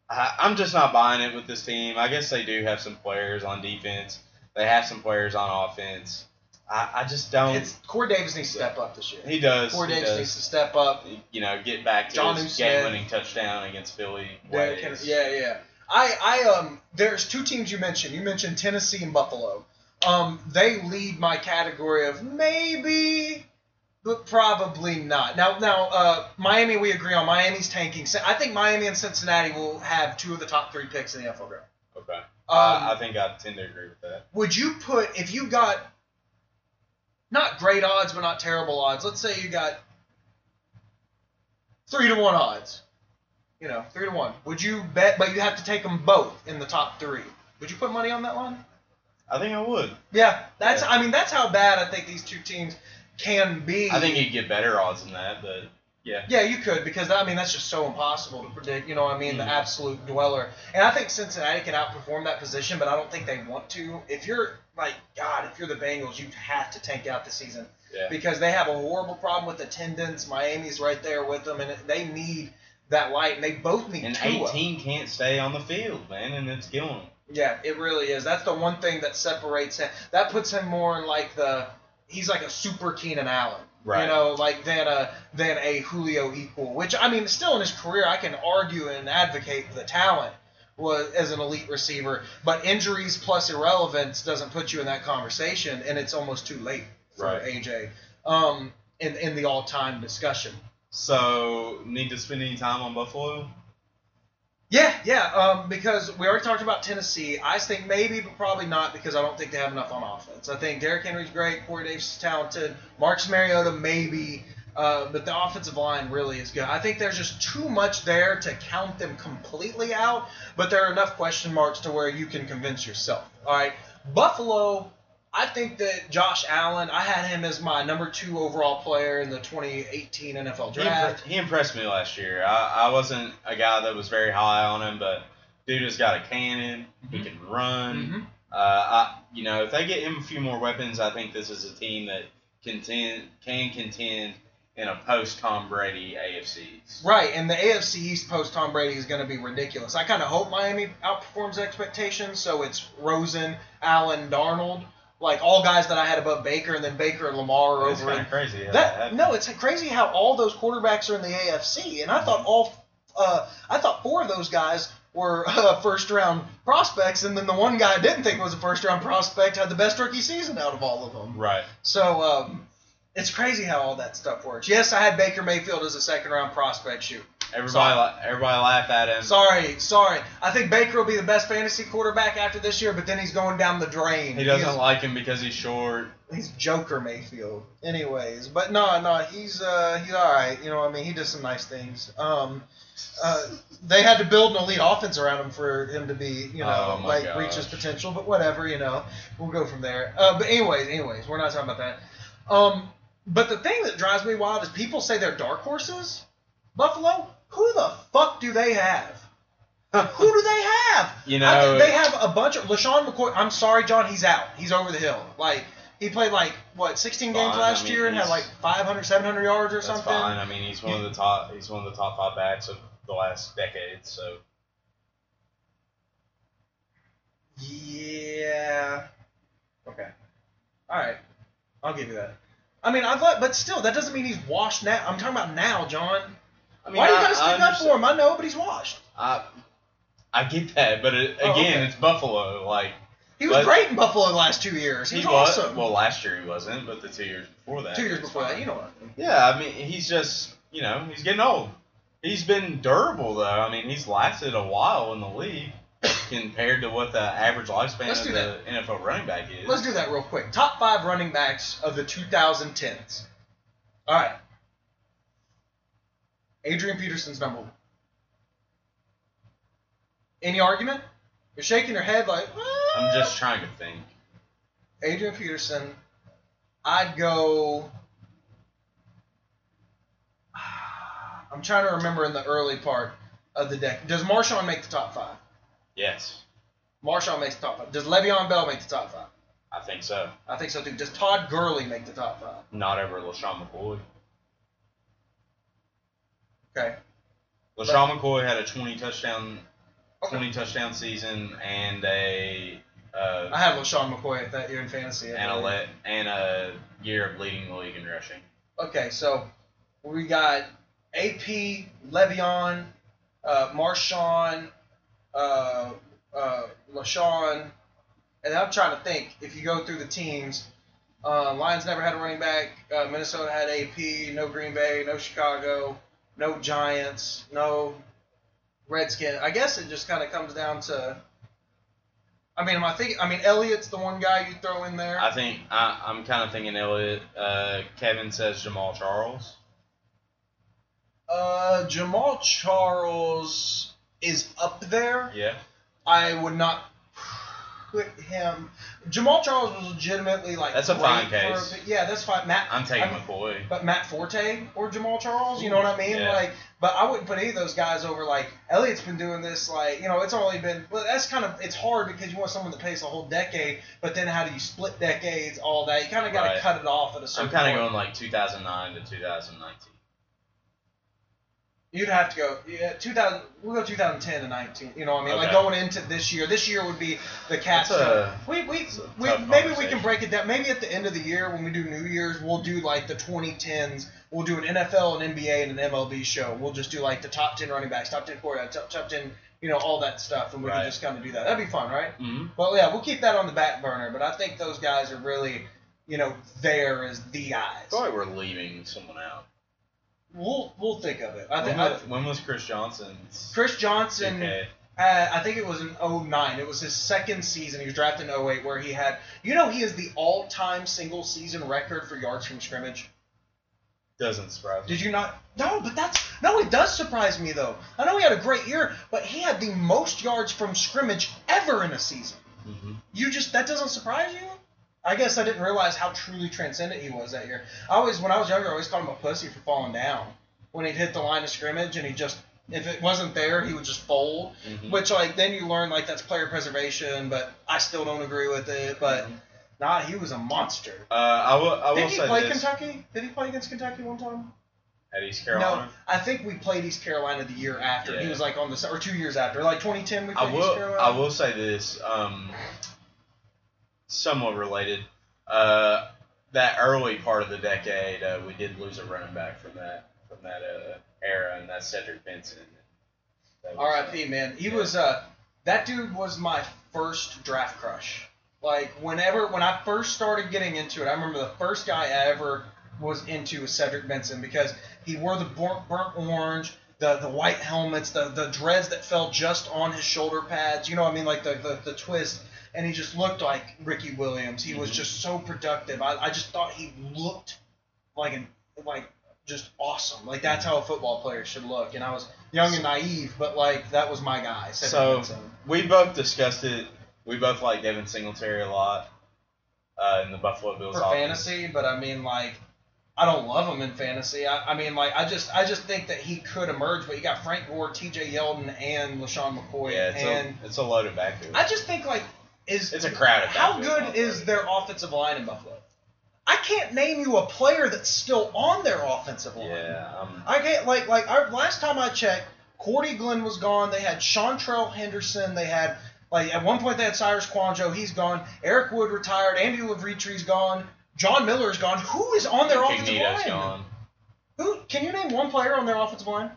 I, I'm just not buying it with this team. I guess they do have some players on defense. They have some players on offense. I, I just don't. It's Corey Davis needs to step up this year. he does. Corey he Davis does. needs to step up. You know, get back to Jonnu his game-winning touchdown against Philly. Ways. Yeah, yeah. I, I um, there's two teams you mentioned. You mentioned Tennessee and Buffalo. Um, they lead my category of maybe, but probably not. Now, now, uh, Miami, we agree on. Miami's tanking. I think Miami and Cincinnati will have two of the top three picks in the NFL draft. Okay. Um, I, I think I tend to agree with that. would you put if you got not great odds but not terrible odds let's say you got three to one odds you know three to one would you bet but you have to take them both in the top three would you put money on that one I think I would. yeah that's Yeah. i mean that's how bad i think these two teams can be I think you'd get better odds than that, but yeah. Yeah, you could because I mean that's just so impossible to predict. You know, what I mean the Mhm. absolute dweller, and I think Cincinnati can outperform that position, but I don't think they want to. If you're like God, if you're the Bengals, you have to tank out the season Yeah. because they have a horrible problem with attendance. Miami's right there with them, and they need that light, and they both need And Tua. 18 can't stay on the field, man, and it's killing them. Yeah, it really is. That's the one thing that separates him. That puts him more in like the he's like a super Keenan Allen. Right. You know, like than a than a Julio equal. Which I mean, still in his career, I can argue and advocate the talent was as an elite receiver, but injuries plus irrelevance doesn't put you in that conversation, and it's almost too late for Right. AJ. Um, in in the all time discussion. So, need to spend any time on Buffalo? Yeah, yeah, um, because we already talked about Tennessee. I think maybe, but probably not because I don't think they have enough on offense. I think Derrick Henry's great, Corey Davis is talented, Marcus Mariota maybe, uh, but the offensive line really is good. I think there's just too much there to count them completely out, but there are enough question marks to where you can convince yourself. All right, Buffalo. I think that Josh Allen. I had him as my number two overall player in the 2018 NFL He, draft. he impressed me last year. I, I wasn't a guy that was very high on him, but dude has got a cannon. He Mhm. can run. Mhm. Uh, I, you know, if they get him a few more weapons, I think this is a team that contend can contend in a post Tom Brady AFC. Right, and the AFC East post Tom Brady is going to be ridiculous. I kind of hope Miami outperforms expectations, so it's Rosen, Allen, Darnold, like all guys that I had above Baker, and then Baker and Lamar are It's over kind of crazy. that. No, it's crazy how all those quarterbacks are in the AFC, and I thought all, uh, I thought four of those guys were uh, first round prospects, and then the one guy I didn't think was a first round prospect had the best rookie season out of all of them. Right. So um, it's crazy how all that stuff works. Yes, I had Baker Mayfield as a second round prospect. Shoot. Everybody, la- everybody laughed at him. Sorry, sorry. I think Baker will be the best fantasy quarterback after this year, but then he's going down the drain. He doesn't is- like him because he's short. he's Joker Mayfield. Anyways, but no, no, he's uh he's all right. You know, what I mean, he does some nice things. Um, uh, they had to build an elite offense around him for him to be, you know, Oh, like reach his potential. But whatever, you know, we'll go from there. Uh, but anyways, anyways, we're not talking about that. Um, but the thing that drives me wild is people say they're dark horses. Buffalo, who the fuck do they have? Who do they have? You I- know, they have a bunch of LeSean McCoy. I'm sorry, John. He's out. He's over the hill. Like he played like what 16 games last I mean, year and had like 500, 700 yards or that's something. fine. I mean, he's one of the top. He's one of the top five backs of the last decade. So Yeah. Okay. All right. I'll give you that. I mean, I thought, but still, that doesn't mean he's washed now. I'm talking about now, John. I mean, Why do you I- gotta stick up for him? I know, but he's washed. I, I get that, but it, Oh, again, okay. it's Buffalo. Like He was But- great in Buffalo the last two years. He, he was awesome. Well, last year he wasn't, but the two years before that. two years before that, you know what I mean. Yeah, I mean, he's just you know he's getting old. He's been durable though. I mean, he's lasted a while in the league compared to what the average lifespan Let's of the NFL running back is. Let's do that real quick. Top five running backs of the 2010s. All right. Adrian Peterson's number one. Any argument? You're shaking your head like. "Ah." I'm just trying to think. Adrian Peterson. I'd go. I'm trying to remember in the early part of the deck. Does Marshawn make the top five? Yes, Marshawn makes the top five. Does Le'Veon Bell make the top five? I think so. I think so too. Does Todd Gurley make the top five? Not over LeSean McCoy. Okay. LeSean McCoy had a 20 touchdown, Okay. 20 touchdown season and a uh, I had LeSean McCoy at that year in fantasy. and a le- and a year of leading the league in rushing. Okay, so we got AP, Le'Veon, uh, Marshawn, uh, uh, LeSean, and I'm trying to think if you go through the teams. Uh, Lions never had a running back. Uh, Minnesota had AP. No Green Bay. No Chicago. No Giants. No Redskins. I guess it just kind of comes down to. I mean, I think. I mean, Elliott's the one guy you throw in there. I think I, I'm kind of thinking Elliott. Uh, Kevin says Jamaal Charles. Uh, Jamaal Charles is up there. Yeah. I would not put him. Jamaal Charles was legitimately like. That's a fine great for- case. yeah, that's fine. Matt. I'm taking I mean, McCoy. But Matt Forte or Jamaal Charles, you know what I mean? Yeah. Like, but I wouldn't put any of those guys over. Like Elliott's been doing this. Like, you know, it's only been. Well, that's kind of it's hard because you want someone that plays a whole decade. But then how do you split decades? All that you kind of got to Right. cut it off at a certain. I'm kind of point. going like 2009 to 2019. You'd have to go. Yeah, 2000. We'll go 2010 to 19. You know what I mean? Like Okay. going into this year. This year would be the cats. That's a- we we, that's a we tough maybe we conversation. can break it down. Maybe at the end of the year when we do New Year's, we'll do like the 2010s. We'll do an NFL, an NBA, and an MLB show. We'll just do like the top 10 running backs, top 10 quarterbacks, top, top 10, you know, all that stuff, and we Right. can just kind of do that. That'd be fun, right? Mm-hmm. Well, yeah, we'll keep that on the back burner. But I think those guys are really, you know, there as the guys. feel like we're leaving someone out. We'll we'll think of it. I When think was, when was Chris Johnson's? Chris Johnson. Okay. Uh, I think it was in 09. It was his second season. He was drafted in 08, where he had. You know, he is the all-time single season record for yards from scrimmage. Doesn't surprise me. Did you not? No, but that's no. It does surprise me though. I know he had a great year, but he had the most yards from scrimmage ever in a season. hmm You just that doesn't surprise you? I guess I didn't realize how truly transcendent he was that year. I always, when I was younger, I always called him a pussy for falling down when he'd hit the line of scrimmage and he just, if it wasn't there, he would just fold. hmm Which like then you learn like that's player preservation, but I still don't agree with it. But nah, he was a monster. Uh, I will. I will Did he say play this. Kentucky? Did he play against Kentucky one time? At East Carolina. No, I think we played East Carolina the year after. He was like on the or two years after, like 2010. We I played East will. Carolina. I will say this. Um, somewhat related. Uh, that early part of the decade, uh, we did lose a running back from that from that uh, era, and that's Cedric Benson. That was- R.I.P. Man, he Yeah. was uh that dude was my first draft crush. Like whenever when I first started getting into it, I remember the first guy I ever was into was Cedric Benson because he wore the burnt, burnt orange, the the white helmets, the the dreads that fell just on his shoulder pads. You know what I mean, like the the, the twist. And he just looked like Ricky Williams. He was Mhm. just so productive. I, I just thought he looked like an like just awesome. Like that's how a football player should look. And I was young and naive, but like that was my guy. So we both discussed it. We both like Devin Singletary a lot uh, in the Buffalo Bills for offense. fantasy, but I mean like I don't love him in fantasy. I, I mean like I just I just think that he could emerge, but you got Frank Gore, T.J. Yeldon, and LeSean McCoy, Yeah, it's and a it's a loaded backfield. I just think like is It's a crowded How good is their offensive line in Buffalo? I can't name you a player that's still on their offensive line. Yeah, um, I can't like like our last time I checked, Cordy Glenn was gone. They had Seantrel Henderson. They had like at one point they had Cyrus Kouandjio. He's gone. Eric Wood retired. Andy Levitre's gone. John Miller's gone. Who is on their offensive line? gone. Who can you name one player on their offensive line?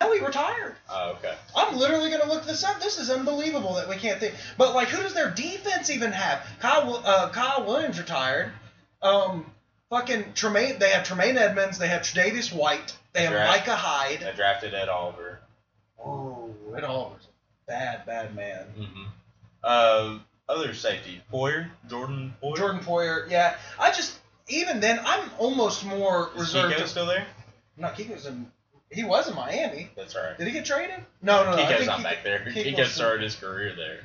No, he retired. Oh, okay. I'm literally gonna look this up. This is unbelievable that we can't think. But like, who does their defense even have? Kyle uh, Kyle Williams retired. Um, fucking Tremaine. They have Tremaine Edmunds. They have Tre'Davious White. They have Draft- Micah Hyde. I drafted Ed Oliver. Oh, Ed was a bad, bad man. hmm Uh, other safety, Poyer, Jordan Poyer. Jordan Poyer, yeah. I just even then I'm almost more is reserved. Kiko to- still there? no, Kiko's in. He was in Miami. That's right. Did he get traded? No, no, no. Kiko's not Kiko- back there. Kiko's Kiko started his career there.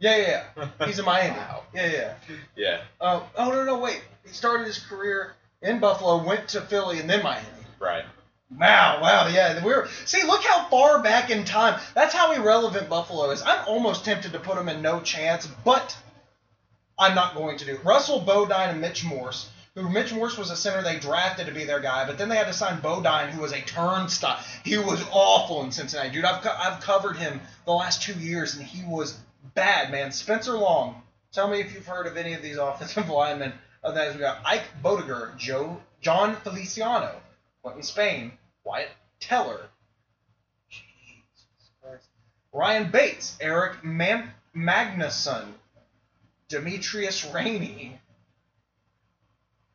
Yeah, yeah, yeah. He's in Miami. Wow. Yeah, yeah. Yeah, Uh, oh no, no, wait. He started his career in Buffalo, went to Philly, and then Miami. right. Wow, wow, yeah. We're see, look how far back in time. That's how irrelevant Buffalo is. I'm almost tempted to put them in no chance, but I'm not going to do. Russell Bodine and Mitch Morse, who Mitch Morse was a center they drafted to be their guy, but then they had to sign Bodine, who was a turnstile. He was awful in Cincinnati, dude. I've co- I've covered him the last two years, and he was bad, man. Spencer Long. Tell me if you've heard of any of these offensive linemen. Of that, we got Ike Boettger, Joe John Feliciano, Quinton Spain, Wyatt Teller. Jesus Christ. Ryan Bates, Eric Man- Magnuson, Demetrius Rainey,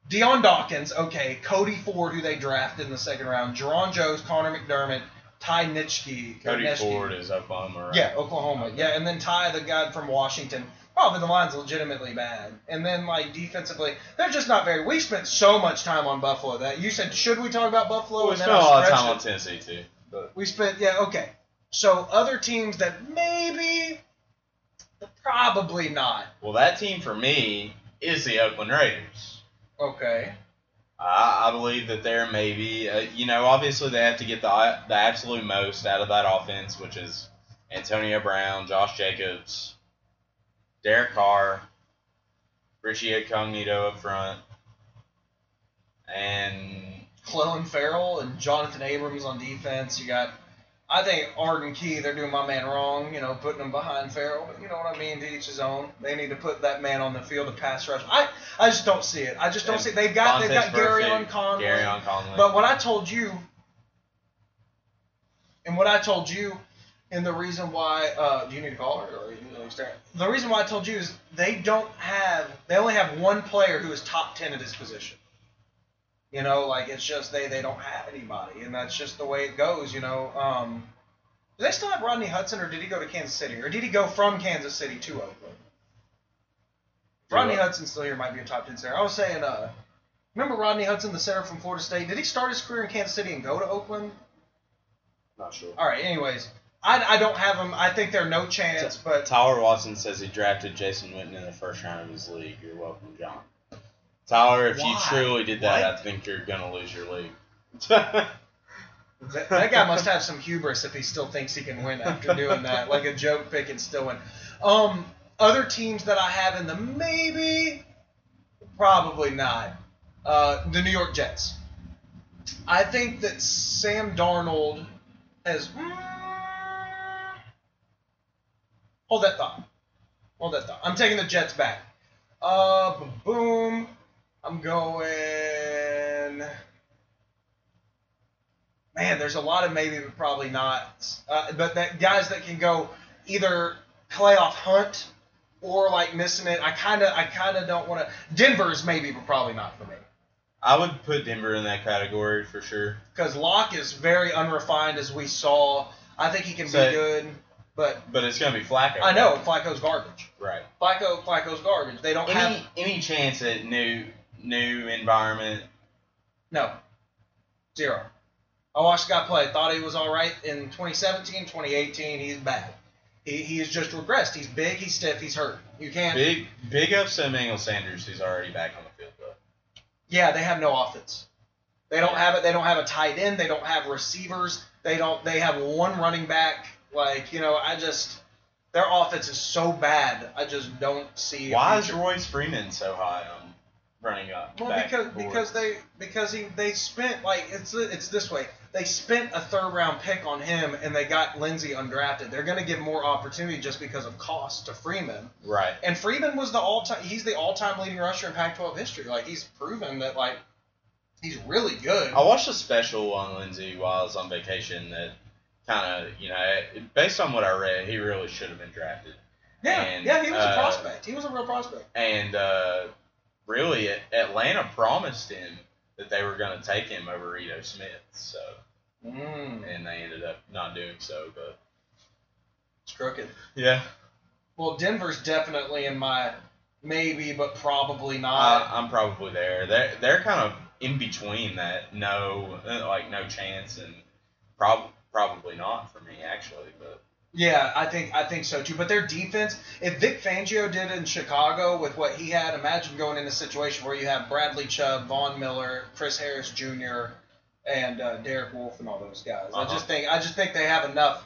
Dion Dawkins, okay, Cody Ford, who they drafted in the second round, Jerron Jones, Connor McDermott, Ty Nsekhe. Cody Nitschke. Ford is Oklahoma, right? Yeah, Oklahoma. Yeah, and then Ty, the guy from Washington. Oh, but the line's legitimately bad. And then, like, defensively, they're just not very. We spent so much time on Buffalo that you said, should we talk about Buffalo? Well, we And spent a lot of time it. on Tennessee too. But We spent, yeah, okay. So other teams that maybe, probably not. well, that team for me is the Oakland Raiders. Okay. I, I believe that they're maybe, uh, you know, obviously they have to get the the absolute most out of that offense, which is Antonio Brown, Josh Jacobs, Derek Carr, Richie Incognito up front, and Clelin Ferrell and Jonathan Abrams on defense. You got, I think Arden Key. They're doing my man wrong. You know, putting him behind Ferrell. But you know what I mean. To each his own. They need to put that man on the field to pass rush. I, I just don't see it. I just don't And see. It. They've got, they've got Gareon Conley. Gareon Conley. But what I told you, and what I told you, and the reason why, uh, do you need to call her or you? The reason why I told you is they don't have, they only have one player who is top ten at his position. You know, like it's just they they don't have anybody, and that's just the way it goes. You know, um, do they still have Rodney Hudson, or did he go to Kansas City, or did he go from Kansas City to Oakland? If Rodney Hudson still here, might be a top ten center. I was saying, uh, remember Rodney Hudson, the center from Florida State? Did he start his career in Kansas City and go to Oakland? not sure. All right. Anyways, I, I don't have them. I think they're no chance, but Tyler Watson says he drafted Jason Witten in the first round of his league. You're welcome, John. Tyler, if you truly did that, What? I think you're gonna lose your league. that, that guy must have some hubris if he still thinks he can win after doing that. Like a joke pick and still win. Um, other teams that I have in the maybe, probably not. Uh, the New York Jets. I think that Sam Darnold has. Mm, hold that thought. Hold that thought. I'm taking the Jets back. Uh, boom. I'm going. Man, there's a lot of maybe, but probably not. Uh, but that guys that can go either playoff hunt or like missing it. I kind of, I kind of don't want to. Denver's maybe, but probably not for me. I would put Denver in that category for sure. because Lock is very unrefined, as we saw. I think he can So- be good, but But it's gonna be Flacco. I know Flacco's garbage. Right. Flacco, Flacco's garbage. They don't Any have any chance at new new environment? no zero. I watched the guy play. Thought he was all right in 2017, 2018. He's bad. He, he's just regressed. He's big. He's stiff. He's hurt. You can't. Big big ups to Emmanuel Sanders, who's already back on the field though. Yeah, they have no offense. They don't have it. They don't have a tight end. They don't have receivers. They don't. They have one running back. Like you know, I just their offense is so bad. I just don't see. Why is. Royce Freeman so high on running up? Well, because because they because he they spent like it's it's this way. They spent a third round pick on him and they got Lindsay undrafted. They're going to give more opportunity just because of cost to Freeman. right. And Freeman was the all time. He's the all time leading rusher in Pac-12 history. Like he's proven that like he's really good. I watched a special on Lindsay while I was on vacation that kind of, you know, based on what I read, he really should have been drafted. yeah, and, yeah, he was a uh, prospect. He was a real prospect. And uh, really, Atlanta promised him that they were going to take him over Ito Smith. So, Mm, and they ended up not doing so. But it's crooked. yeah, Well, Denver's definitely in my maybe, but probably not. I, I'm probably there. They're they're kind of in between that no, uh, like no chance, and prob- probably not for me actually. But Yeah, I think I think so too. But their defense, if Vic Fangio did in Chicago with what he had, imagine going in a situation where you have Bradley Chubb, Von Miller, Chris Harris Jr., and uh, Derek Wolfe and all those guys. I Uh-huh. just think I just think they have enough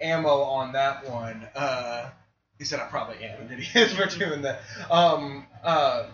ammo on that one. Uh, he said I probably am. Did he? As we're doing that. Um, uh,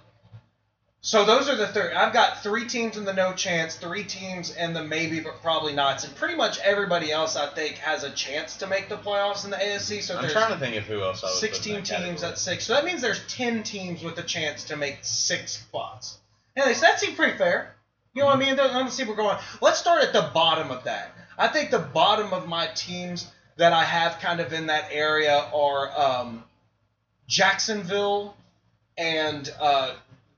so those are the three. I've got three teams in the no chance, three teams in the maybe but probably nots, and pretty much everybody else I think has a chance to make the playoffs in the AFC. So I'm trying to think of who else I would 16 that teams category. at six. So that means there's 10 teams with a chance to make six spots. Yeah, that seems pretty fair. You know what I mean? Let's see where we're going. Let's start at the bottom of that. I think the bottom of my teams that I have kind of in that area are um, Jacksonville and uh,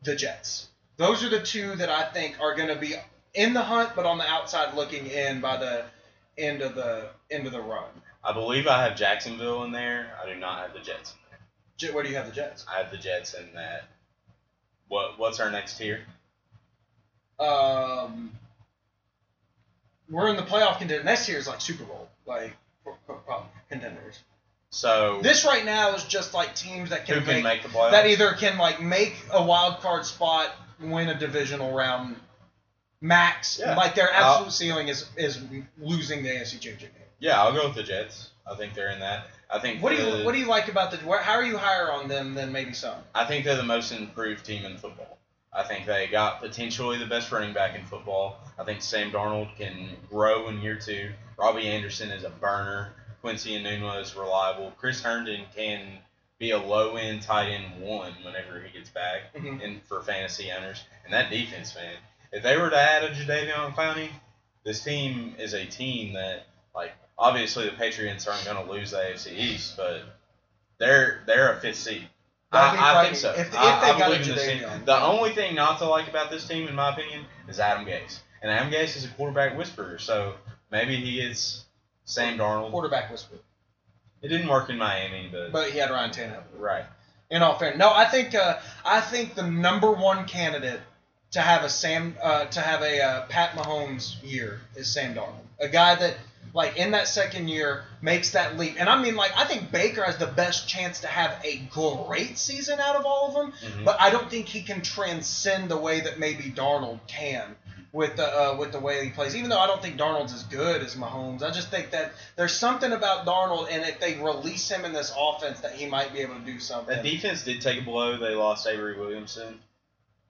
the Jets. Those are the two that I think are going to be in the hunt, but on the outside looking in by the end of the end of the run. I believe I have Jacksonville in there. I do not have the Jets. in there. Where do you have the Jets? I have the Jets in that. What What's our next tier? Um, we're in the playoff contender. Next year is like Super Bowl, like contenders. So This right now is just like teams that who can, can make, make the playoffs? that either can like make a wild card spot, win a divisional round, max. Yeah. Like their I'll- absolute ceiling is is losing the AFC Championship game. Yeah, I'll go with the Jets. I think they're in that. I think What do the- you what do you like about the? How are you higher on them than maybe some? I think they're the most improved team in football. I think they got potentially the best running back in football. I think Sam Darnold can grow in year two. Robbie Anderson is a burner. Quincy Enunwa is reliable. Chris Herndon can be a low end tight end one whenever he gets back Mhm. and for fantasy owners. And that defense, man. If they were to add a Jadeveon Clowney, this team is a team that like obviously the Patriots aren't gonna lose the AFC East, but they're they're a fifth seed. I, I think so. if- if I, they I believe in this team. The only thing not to like about this team, in my opinion, is Adam Gase. And Adam Gase is a quarterback whisperer, so maybe he is Sam Darnold. Quarterback whisper, It didn't work in Miami, but, but he had Ryan Tannehill. right. In all fairness, no, I think uh, I think the number one candidate to have a Sam uh, to have a uh, Pat Mahomes year is Sam Darnold, a guy that like in that second year makes that leap. And I mean, like I think Baker has the best chance to have a great season out of all of them, Mhm. but I don't think he can transcend the way that maybe Darnold can. With the uh, with the way he plays, even though I don't think Darnold's as good as Mahomes, I just think that there's something about Darnold, and if they release him in this offense, that he might be able to do something. That defense did take a blow. They lost Avery Williamson.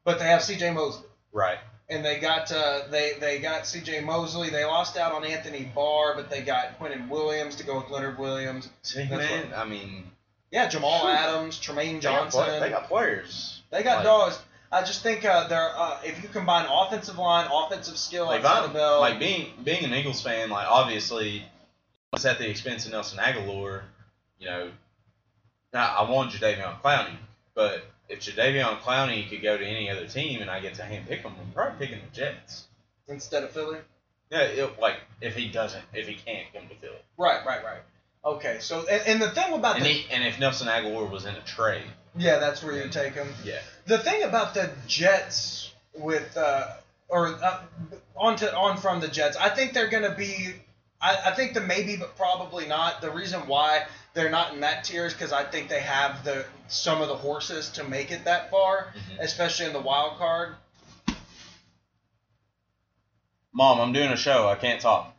But they have C.J. Mosley, Right. and they got uh, they they got C.J. Mosley. They lost out on Anthony Barr, but they got Quinnen Williams to go with Leonard Williams. See, man, I mean, Yeah, Jamal. Adams, Trumaine Johnson. they got players. They got Like- dogs. I just think uh, they're uh, if you combine offensive line, offensive skill, Like, I'm, bell, like being being an Eagles fan, like obviously, it's at the expense of Nelson Agholor. You know, now I want Jadeveon Clowney, but if Jadeveon Clowney could go to any other team and I get to handpick him, I'm probably picking the Jets. instead of Philly. Yeah, it, like if he doesn't, if he can't come to Philly, Right, right, right. Okay, so and, and the thing about and the he, and if Nelson Agholor was in a trade, yeah, that's where you take him. yeah, The thing about the Jets with uh, or uh, on to on from the Jets, I think they're going to be. I, I think the maybe, but probably not. The reason why they're not in that tier is because I think they have the some of the horses to make it that far, Mhm. especially in the wild card. Mom, I'm doing a show. I can't talk.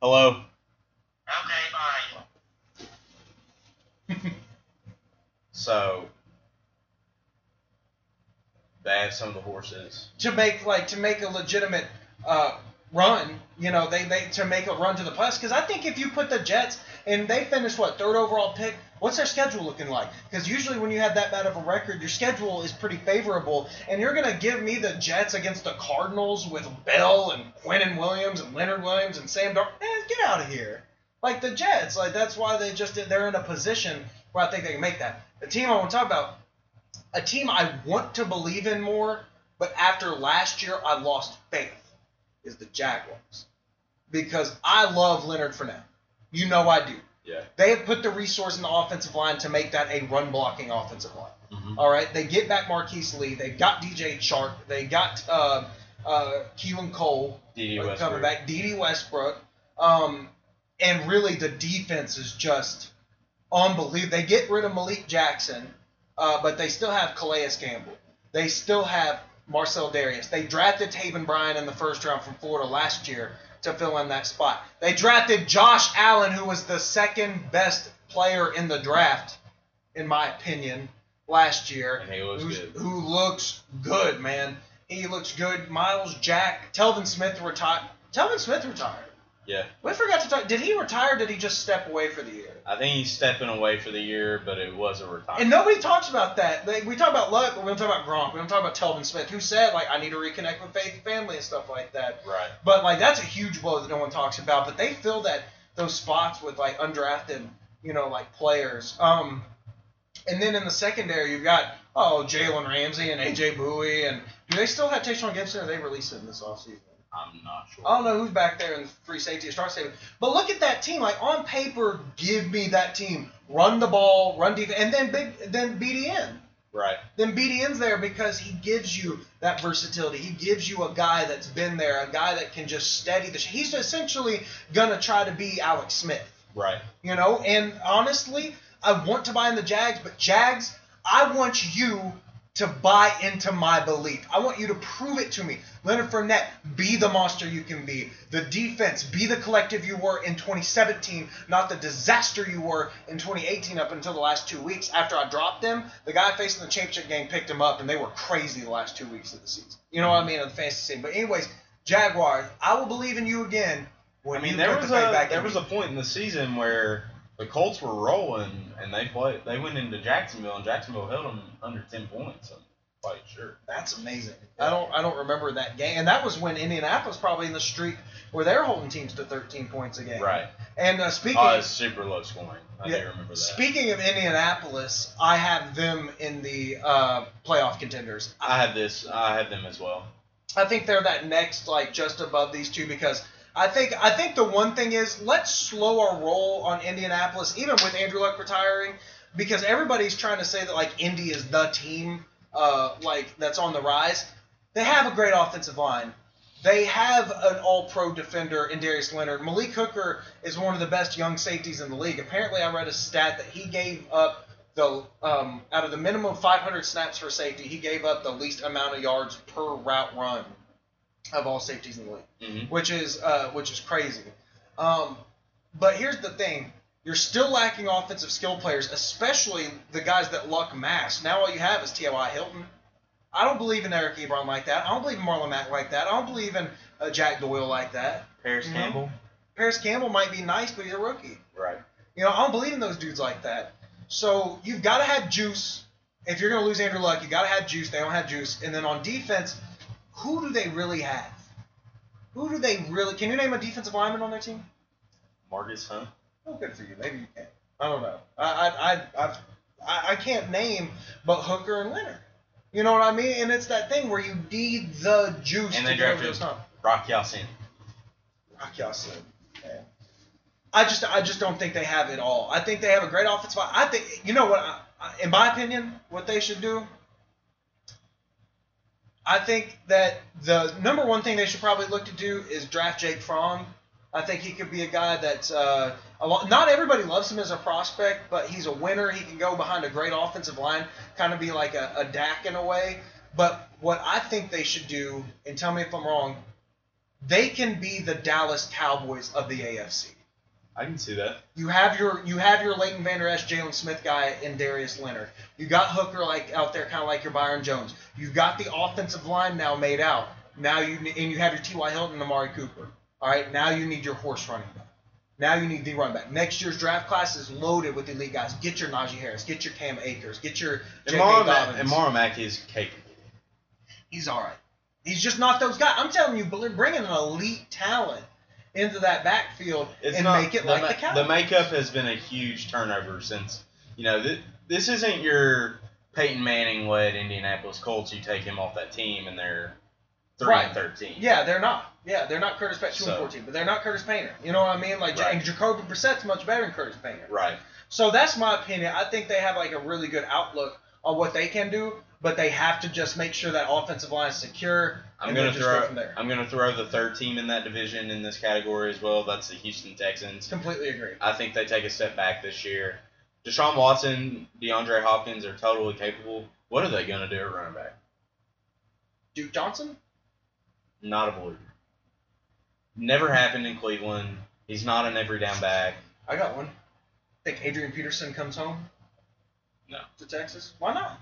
Hello. Okay, fine. So they have some of the horses. to make like to make a legitimate uh, run. You know, they, they to make a run to the playoffs. Because I think if you put the Jets and they finish what third overall pick, what's their schedule looking like? Because usually when you have that bad of a record, your schedule is pretty favorable. And you're gonna give me the Jets against the Cardinals with Bell and Quinn and Williams and Leonard Williams and Sam Darnold. Man, get out of here. Like the Jets, like that's why they just they're in a position where I think they can make that. The team I want to talk about, a team I want to believe in more, but after last year I lost faith, is the Jaguars. Because I love Leonard Fournette. You know I do. Yeah. They have put the resource in the offensive line to make that a run blocking offensive line. Mhm. All right, they get back Marquise Lee. They've got DJ Chark. They got uh, uh, Keelan Cole coming back. Dede Westbrook. Um, and really, the defense is just unbelievable. They get rid of Malik Jackson, uh, but they still have Calais Campbell. They still have Marcell Dareus. They drafted Taven Bryan in the first round from Florida last year to fill in that spot. They drafted Josh Allen, who was the second best player in the draft, in my opinion, last year. And he looks good. Who looks good, man. He looks good. Myles Jack, Telvin Smith retired. Telvin Smith retired. Yeah, We forgot to talk. Did he retire? or Did he just step away for the year? I think he's stepping away for the year, but it was a retirement. And nobody talks about that. Like, we talk about Luck, but we don't talk about Gronk. We don't talk about Telvin Smith, who said like I need to reconnect with faith and family and stuff like that. right. But like that's a huge blow that no one talks about. But they fill that those spots with like undrafted, you know, like players. Um, and then in the secondary you've got oh Jalen Ramsey and AJ Bouye and do they still have Tashaun Gipson or they released him this offseason? I'm not sure. I don't know who's back there in free safety or star safety. But look at that team. Like on paper, give me that team. Run the ball, run defense, and then big then BDN. Right. Then BDN's there because he gives you that versatility. He gives you a guy that's been there, a guy that can just steady the. Sh- He's essentially gonna try to be Alex Smith, Right. you know. And honestly, I want to buy in the Jags, but Jags, I want you to buy into my belief. I want you to prove it to me. Leonard Fournette, be the monster you can be. The defense, be the collective you were in 2017, not the disaster you were in 2018 up until the last two weeks. After I dropped them, the guy facing the championship game picked him up, and they were crazy the last two weeks of the season. You know what I mean? Of the fantasy scene. But anyways, Jaguars, I will believe in you again. When I mean, you there was the a there was me. a point in the season where the Colts were rolling and they played. They went into Jacksonville and Jacksonville held them under ten points. I'm quite sure. That's amazing. I don't I don't remember that game, and that was when Indianapolis probably in the streak where they're holding teams to 13 points a game. Right. And uh, speaking Oh, it's super low scoring. I Yeah, do remember that. speaking of Indianapolis, I have them in the uh, playoff contenders. I have this. I have them as well. I think they're that next, like just above these two, because I think I think the one thing is let's slow our roll on Indianapolis, even with Andrew Luck retiring, because everybody's trying to say that like Indy is the team, uh, like that's on the rise. They have a great offensive line. They have an all-pro defender in Darius Leonard. Malik Hooker is one of the best young safeties in the league. Apparently, I read a stat that he gave up the um, out of the minimum 500 snaps for safety, he gave up the least amount of yards per route run of all safeties in the league, Mhm. which is uh, which is crazy. Um, but here's the thing: you're still lacking offensive skill players, especially the guys that luck mass. Now all you have is T.Y. Hilton. I don't believe in Eric Ebron like that. I don't believe in Marlon Mack like that. I don't believe in uh, Jack Doyle like that. Parris Mhm. Campbell. Parris Campbell might be nice, but he's a rookie. Right. You know, I don't believe in those dudes like that. So you've got to have juice. If you're going to lose Andrew Luck, you got to have juice. They don't have juice. And then on defense, who do they really have? Who do they really? Can you name a defensive lineman on their team? Margus Hunt. Oh, good for you. Maybe you can. I don't know. I I I I, I can't name but Hooker and Leonard. You know what I mean? And it's that thing where you need the juice And to they get over drafted those hump. Rock Ya-Sin. Rock Ya-Sin. Yeah. I just I just don't think they have it all. I think they have a great offensive. I think you know what I, I- in my opinion what they should do. I think that the number one thing they should probably look to do is draft Jake Fromm. I think he could be a guy that's uh, lot, not everybody loves him as a prospect, but he's a winner. He can go behind a great offensive line, kind of be like a, a Dak in a way. But what I think they should do, and tell me if I'm wrong, they can be the Dallas Cowboys of the AFC. I can see that. You have your you have your Leighton Vander Esch, Jaylon Smith guy, and Darius Leonard. You got Hooker like out there, kind of like your Byron Jones. You've got the offensive line now made out. Now you and you have your T.Y. Hilton and Amari Cooper. All right, now you need your horse running back. Now you need the run back. Next year's draft class is loaded with elite guys. Get your Najee Harris. Get your Cam Akers. Get your And J.K. Dobbins. and Mara Mack is capable. He's all right. He's just not those guys. I'm telling you, bringing an elite talent into that backfield It's and not, make it the, like ma- the Cowboys. the makeup has been a huge turnover since you know th- this isn't your Peyton Manning led Indianapolis Colts. You take him off that team and they're three Right. and thirteen. Yeah, they're not. Yeah, they're not Curtis Painter. Two and fourteen, but they're not Curtis Painter. You know what I mean? Like, Right. and Jacoby Brissett's much better than Curtis Painter. Right. So that's my opinion. I think they have like a really good outlook on what they can do, but they have to just make sure that offensive line is secure. I'm gonna just throw. go from there. I'm gonna throw the third team in that division in this category as well. That's the Houston Texans. Completely agree. I think they take a step back this year. Deshaun Watson, DeAndre Hopkins are totally capable. What are they gonna do at running back? Duke Johnson. Not a believer. Never happened in Cleveland. He's not an every down back. I got one. Think Adrian Peterson comes home No. to Texas? Why not?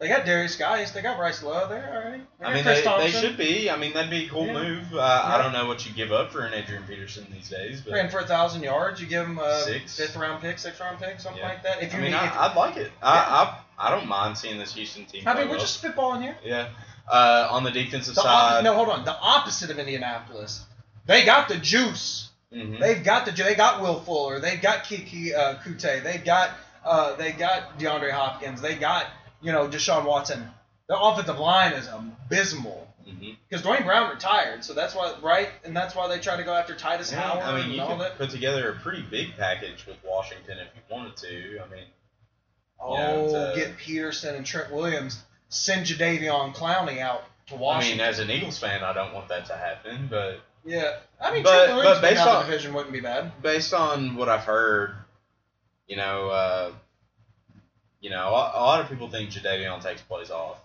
They got Darius Guys. They got Bryce Love. They're all right. They I mean, they, they should be. I mean, that'd be a cool Yeah. move. Uh, I don't know what you give up for an Adrian Peterson these days, but Ran for a thousand yards. You give him a Six. fifth round pick, sixth round pick, something Yeah. like that. If I you mean, need, I, I'd like it. I, I I don't mind seeing this Houston team. I mean, we're well. just spitballing here. yeah. Uh, on the defensive The side, op- no, hold on. The opposite of Indianapolis. They got the juice. mhm. They've got the ju- they got Will Fuller. They've got Keke uh, Coutee. They've got uh, they got DeAndre Hopkins. They got you know Deshaun Watson. The offensive line is abysmal Mhm. because Duane Brown retired, so that's why right, and that's why they try to go after Tytus Yeah, Howard I mean, you could put together a pretty big package with Washington if you wanted to. I mean, Oh, Yeah, it's, uh, get Peterson and Trent Williams. Send Jadeveon Clowney out to Washington. I mean, as an Eagles fan, I don't want that to happen, but yeah, I mean, But- but based on- the division wouldn't be bad. based on what I've heard, you know, uh, you know, a, a lot of people think Jadeveon takes plays off.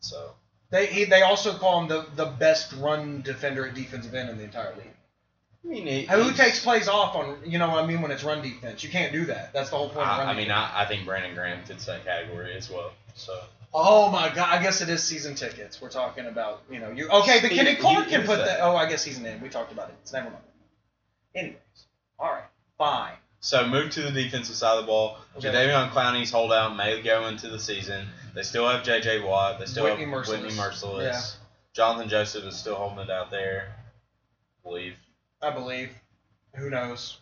So They he, they also call him the, the best run defender at defensive end in the entire league. I mean, he, Who takes plays off on you know what I mean when it's run defense? You can't do that. That's the whole point of run I, I mean. I, I think Brandon Graham fits that category as well. So oh my god! I guess it is season tickets. We're talking about you know you okay. But Kenny Clark can put that. that. Oh, I guess he's in. We talked about it. It's never mind. Anyways, all right, fine. So move to the defensive side of the ball. Okay. Jadeveon Clowney's holdout may go into the season. They still have J.J. Watt. They still Whitney have Mercilus. Whitney Mercilus. Yeah. Jonathan Joseph is still holding it out there. I believe. I believe. Who knows?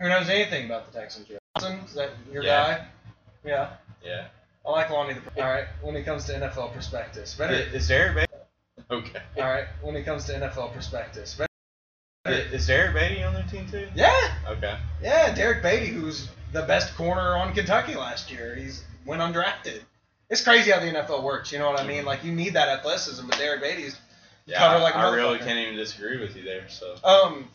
Who knows anything about the Texans? Johnson, is that your Yeah. guy? Yeah. Yeah. I like Lonnie. The, all right. When it comes to NFL better. Is Derrick Baity? Okay. All right. When it comes to NFL better. Is Derrick Baity on their team too? Yeah. Okay. Yeah, Derrick Baity, who's the best corner on Kentucky last year. He's went undrafted. It's crazy how the NFL works. You know what I mean? Like you need that athleticism, but Derrick Baity's Yeah, cover I, like I really can't even disagree with you there. So Um,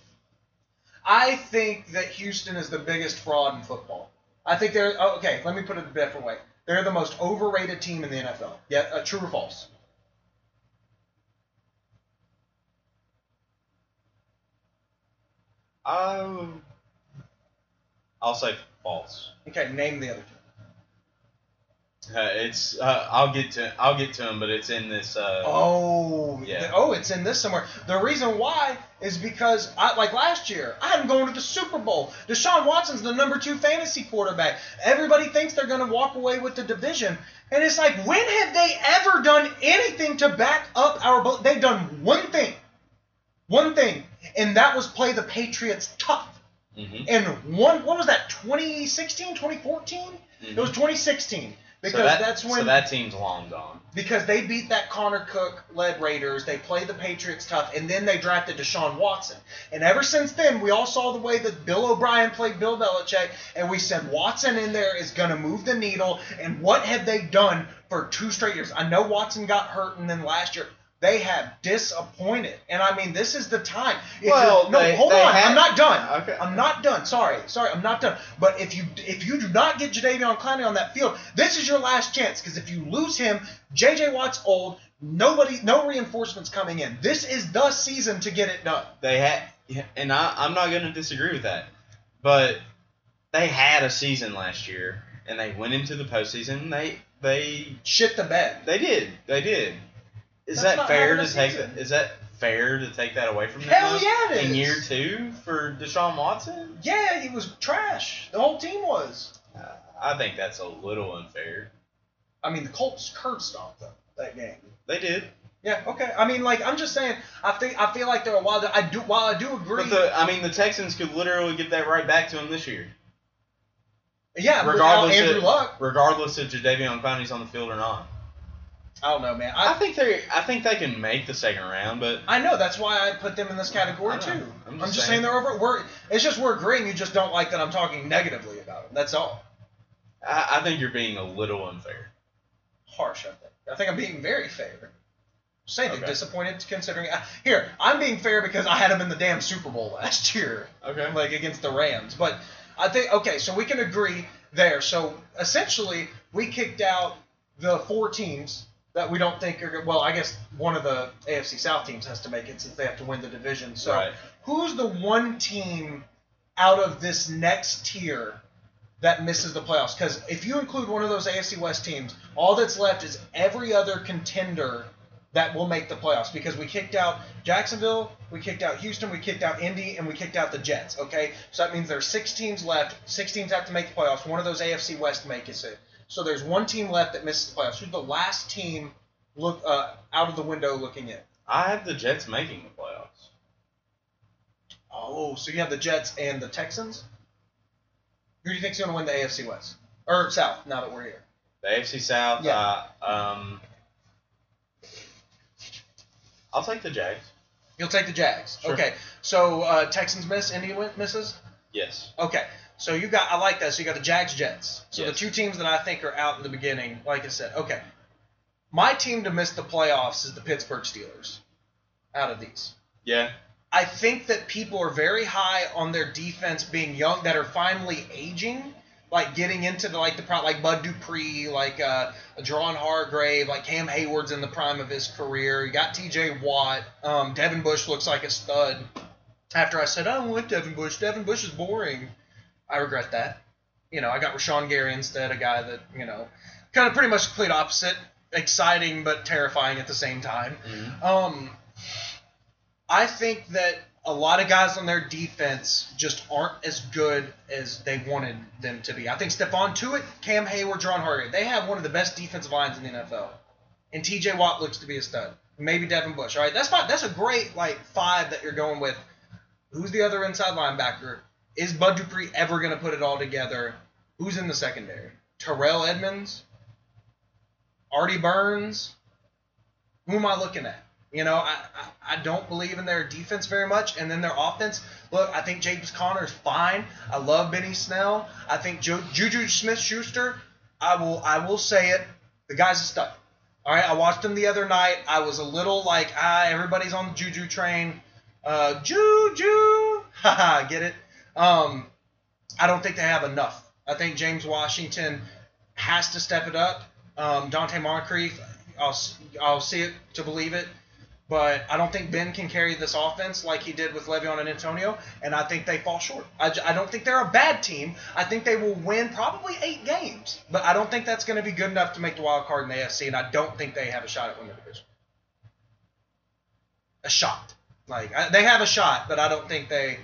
I think that Houston is the biggest fraud in football. I think they're oh, okay. Let me put it a different way. They're the most overrated team in the NFL. Yeah, uh, true or false? um, I'll say false. Okay, name the other team. Uh, it's uh, I'll get to I'll get to him, but it's in this. Uh, Oh, Yeah. th- oh, it's in this somewhere. The reason why is because, I, like last year, I had him going to the Super Bowl. Deshaun Watson's the number two fantasy quarterback. Everybody thinks they're going to walk away with the division, and it's like, when have they ever done anything to back up our? They've done one thing, one thing, and that was play the Patriots tough. mhm. And one, what was that? 2016, 2014? It was 2016 because so that, that's when so that team's long gone. because they beat that Connor Cook led Raiders. They played the Patriots tough, and then they drafted Deshaun Watson. And ever since then, we all saw the way that Bill O'Brien played Bill Belichick, and we said Watson in there is going to move the needle. And what have they done for two straight years? I know Watson got hurt, and then last year. They have disappointed, and I mean this is the time. If Well, no, they- hold they on, I'm not done. Okay. I'm not done. Sorry, sorry, I'm not done. But if you if you do not get Jadeveon Clowney on that field, this is your last chance. Because if you lose him, J.J. Watt's old. Nobody, no reinforcements coming in. This is the season to get it done. They had, and I, I'm not going to disagree with that, but they had a season last year, and they went into the postseason. They they Shit the bed. they did they did. Is That's that fair to take? season. That, is that fair to take that away from them? Hell yeah, it In year two for Deshaun Watson, Yeah, he was trash. The whole team was. uh, I think that's a little unfair. I mean, the Colts curb stomped them that game. They did, Yeah, okay. I mean, like I'm just saying. I think I feel like there are a while I do while I do agree. but the I mean the Texans could literally give that right back to them this year, yeah, regardless Andrew of Luck. regardless if Jadeveon Clowney's on the field or not. I don't know, man. I I think they I think they can make the second round, but I know that's why I put them in this category too. I'm I'm just just, saying. saying. they're over. We're it's just we're agreeing. You just don't like that I'm talking negatively about them. That's all. I, I think you're being a little unfair. Harsh, I think. I think I'm being very fair. Just saying Okay. they're disappointed considering. I, here, I'm being fair because I had them in the damn Super Bowl last year. Okay. like against the Rams. But I think okay, so we can agree there. So essentially, we kicked out the four teams that we don't think are well. I guess one of the AFC South teams has to make it since they have to win the division. So Right. who's the one team out of this next tier that misses the playoffs. Because if you include one of those AFC West teams, all that's left is every other contender that will make the playoffs. Because we kicked out Jacksonville, we kicked out Houston, we kicked out Indy, and we kicked out the Jets. Okay, so that means there's six teams left. Six teams have to make the playoffs. One of those AFC West makes it. So there's one team left that misses the playoffs. Who's the last team look uh, out of the window looking in? I have the Jets making the playoffs. Oh, so you have the Jets and the Texans. Who do you think's going to win the AFC West or South? Now that we're here, The AFC South. Yeah. Uh, um, I'll take the Jags. you'll take the Jags. Sure. Okay, so uh, Texans miss, Indy misses. Yes. Okay, so you got I like that. So you got the Jags, Jets. So the two teams that I think are out in the beginning, like I said. Okay, my team to miss the playoffs is the Pittsburgh Steelers. Out of these. Yeah. I think that people are very high on their defense being young, that are finally aging, like getting into the like the pro- like Bud Dupree, like uh, Javon Hargrave, like Cam Heyward's in the prime of his career. You got T.J. Watt. Um, Devin Bush looks like a stud. After I said I don't want Devin Bush, Devin Bush is boring. I regret that. You know, I got Rashan Gary instead, a guy that you know, kind of pretty much complete opposite. Exciting but terrifying at the same time. Mhm. Um, I think that a lot of guys on their defense just aren't as good as they wanted them to be. I think Stephon Tuitt, Cam Heyward, John Hargrave, they have one of the best defensive lines in the NFL. And T.J. Watt looks to be a stud. Maybe Devin Bush. All right, that's fine. That's a great like five that you're going with. Who's the other inside linebacker? Is Bud Dupree ever going to put it all together? Who's in the secondary? Terrell Edmunds, Artie Burns. Who am I looking at? You know, I, I, I don't believe in their defense very much, and then their offense. Look, I think James Conner is fine. I love Benny Snell. I think Ju- Juju Smith-Schuster. I will I will say it. The guy's a stud. All right, I watched him the other night. I was a little like, ah, everybody's on the Juju train. Uh, Juju, haha, get it? Um, I don't think they have enough. I think James Washington has to step it up. Um, Donte Moncrief, I'll I'll see it to believe it. But I don't think Ben can carry this offense like he did with Le'Veon and Antonio, and I think they fall short. I, I don't think they're a bad team. I think they will win probably eight games, but I don't think that's going to be good enough to make the wild card in the AFC, and I don't think they have a shot at winning the division. A shot, like I, they have a shot, but I don't think they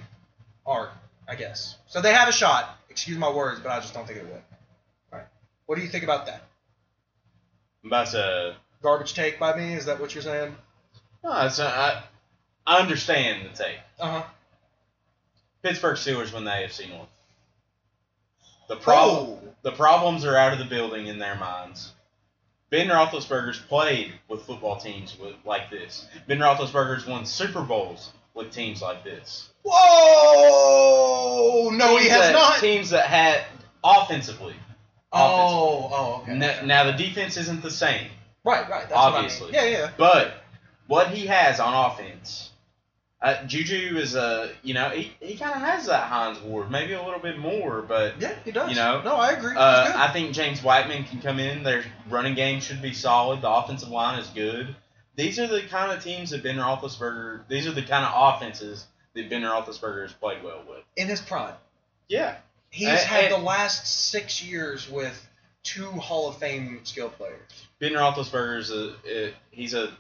are. I guess so. They have a shot. Excuse my words, but I just don't think it will. All right. What do you think about that? About to. Garbage take by me? Is that what you're saying? No, it's not, I, I understand the take. Uh huh. Pittsburgh Steelers win the AFC North. The problem, the problems are out of the building in their minds. Ben Roethlisberger's played with football teams with, like this. Ben Roethlisberger's won Super Bowls with teams like this. Whoa! No, he Teams has that- not. Teams that had offensively. Oh, oh, okay. Now, now the defense isn't the same, right, right. That's obviously. I mean. Yeah, yeah. but what he has on offense, uh, Juju is a you know he, he kind of has that Hines Ward, maybe a little bit more, but Yeah, he does. You know, no, I agree. Uh. I think James Whiteman can come in. Their running game should be solid. The offensive line is good. These are the kind of teams that Ben Roethlisberger. These are the kind of offenses that Ben Roethlisberger has played well with. In his prime, Yeah, he's And- had the last six years with two Hall of Fame skill players. Ben Roethlisberger's a, a he's a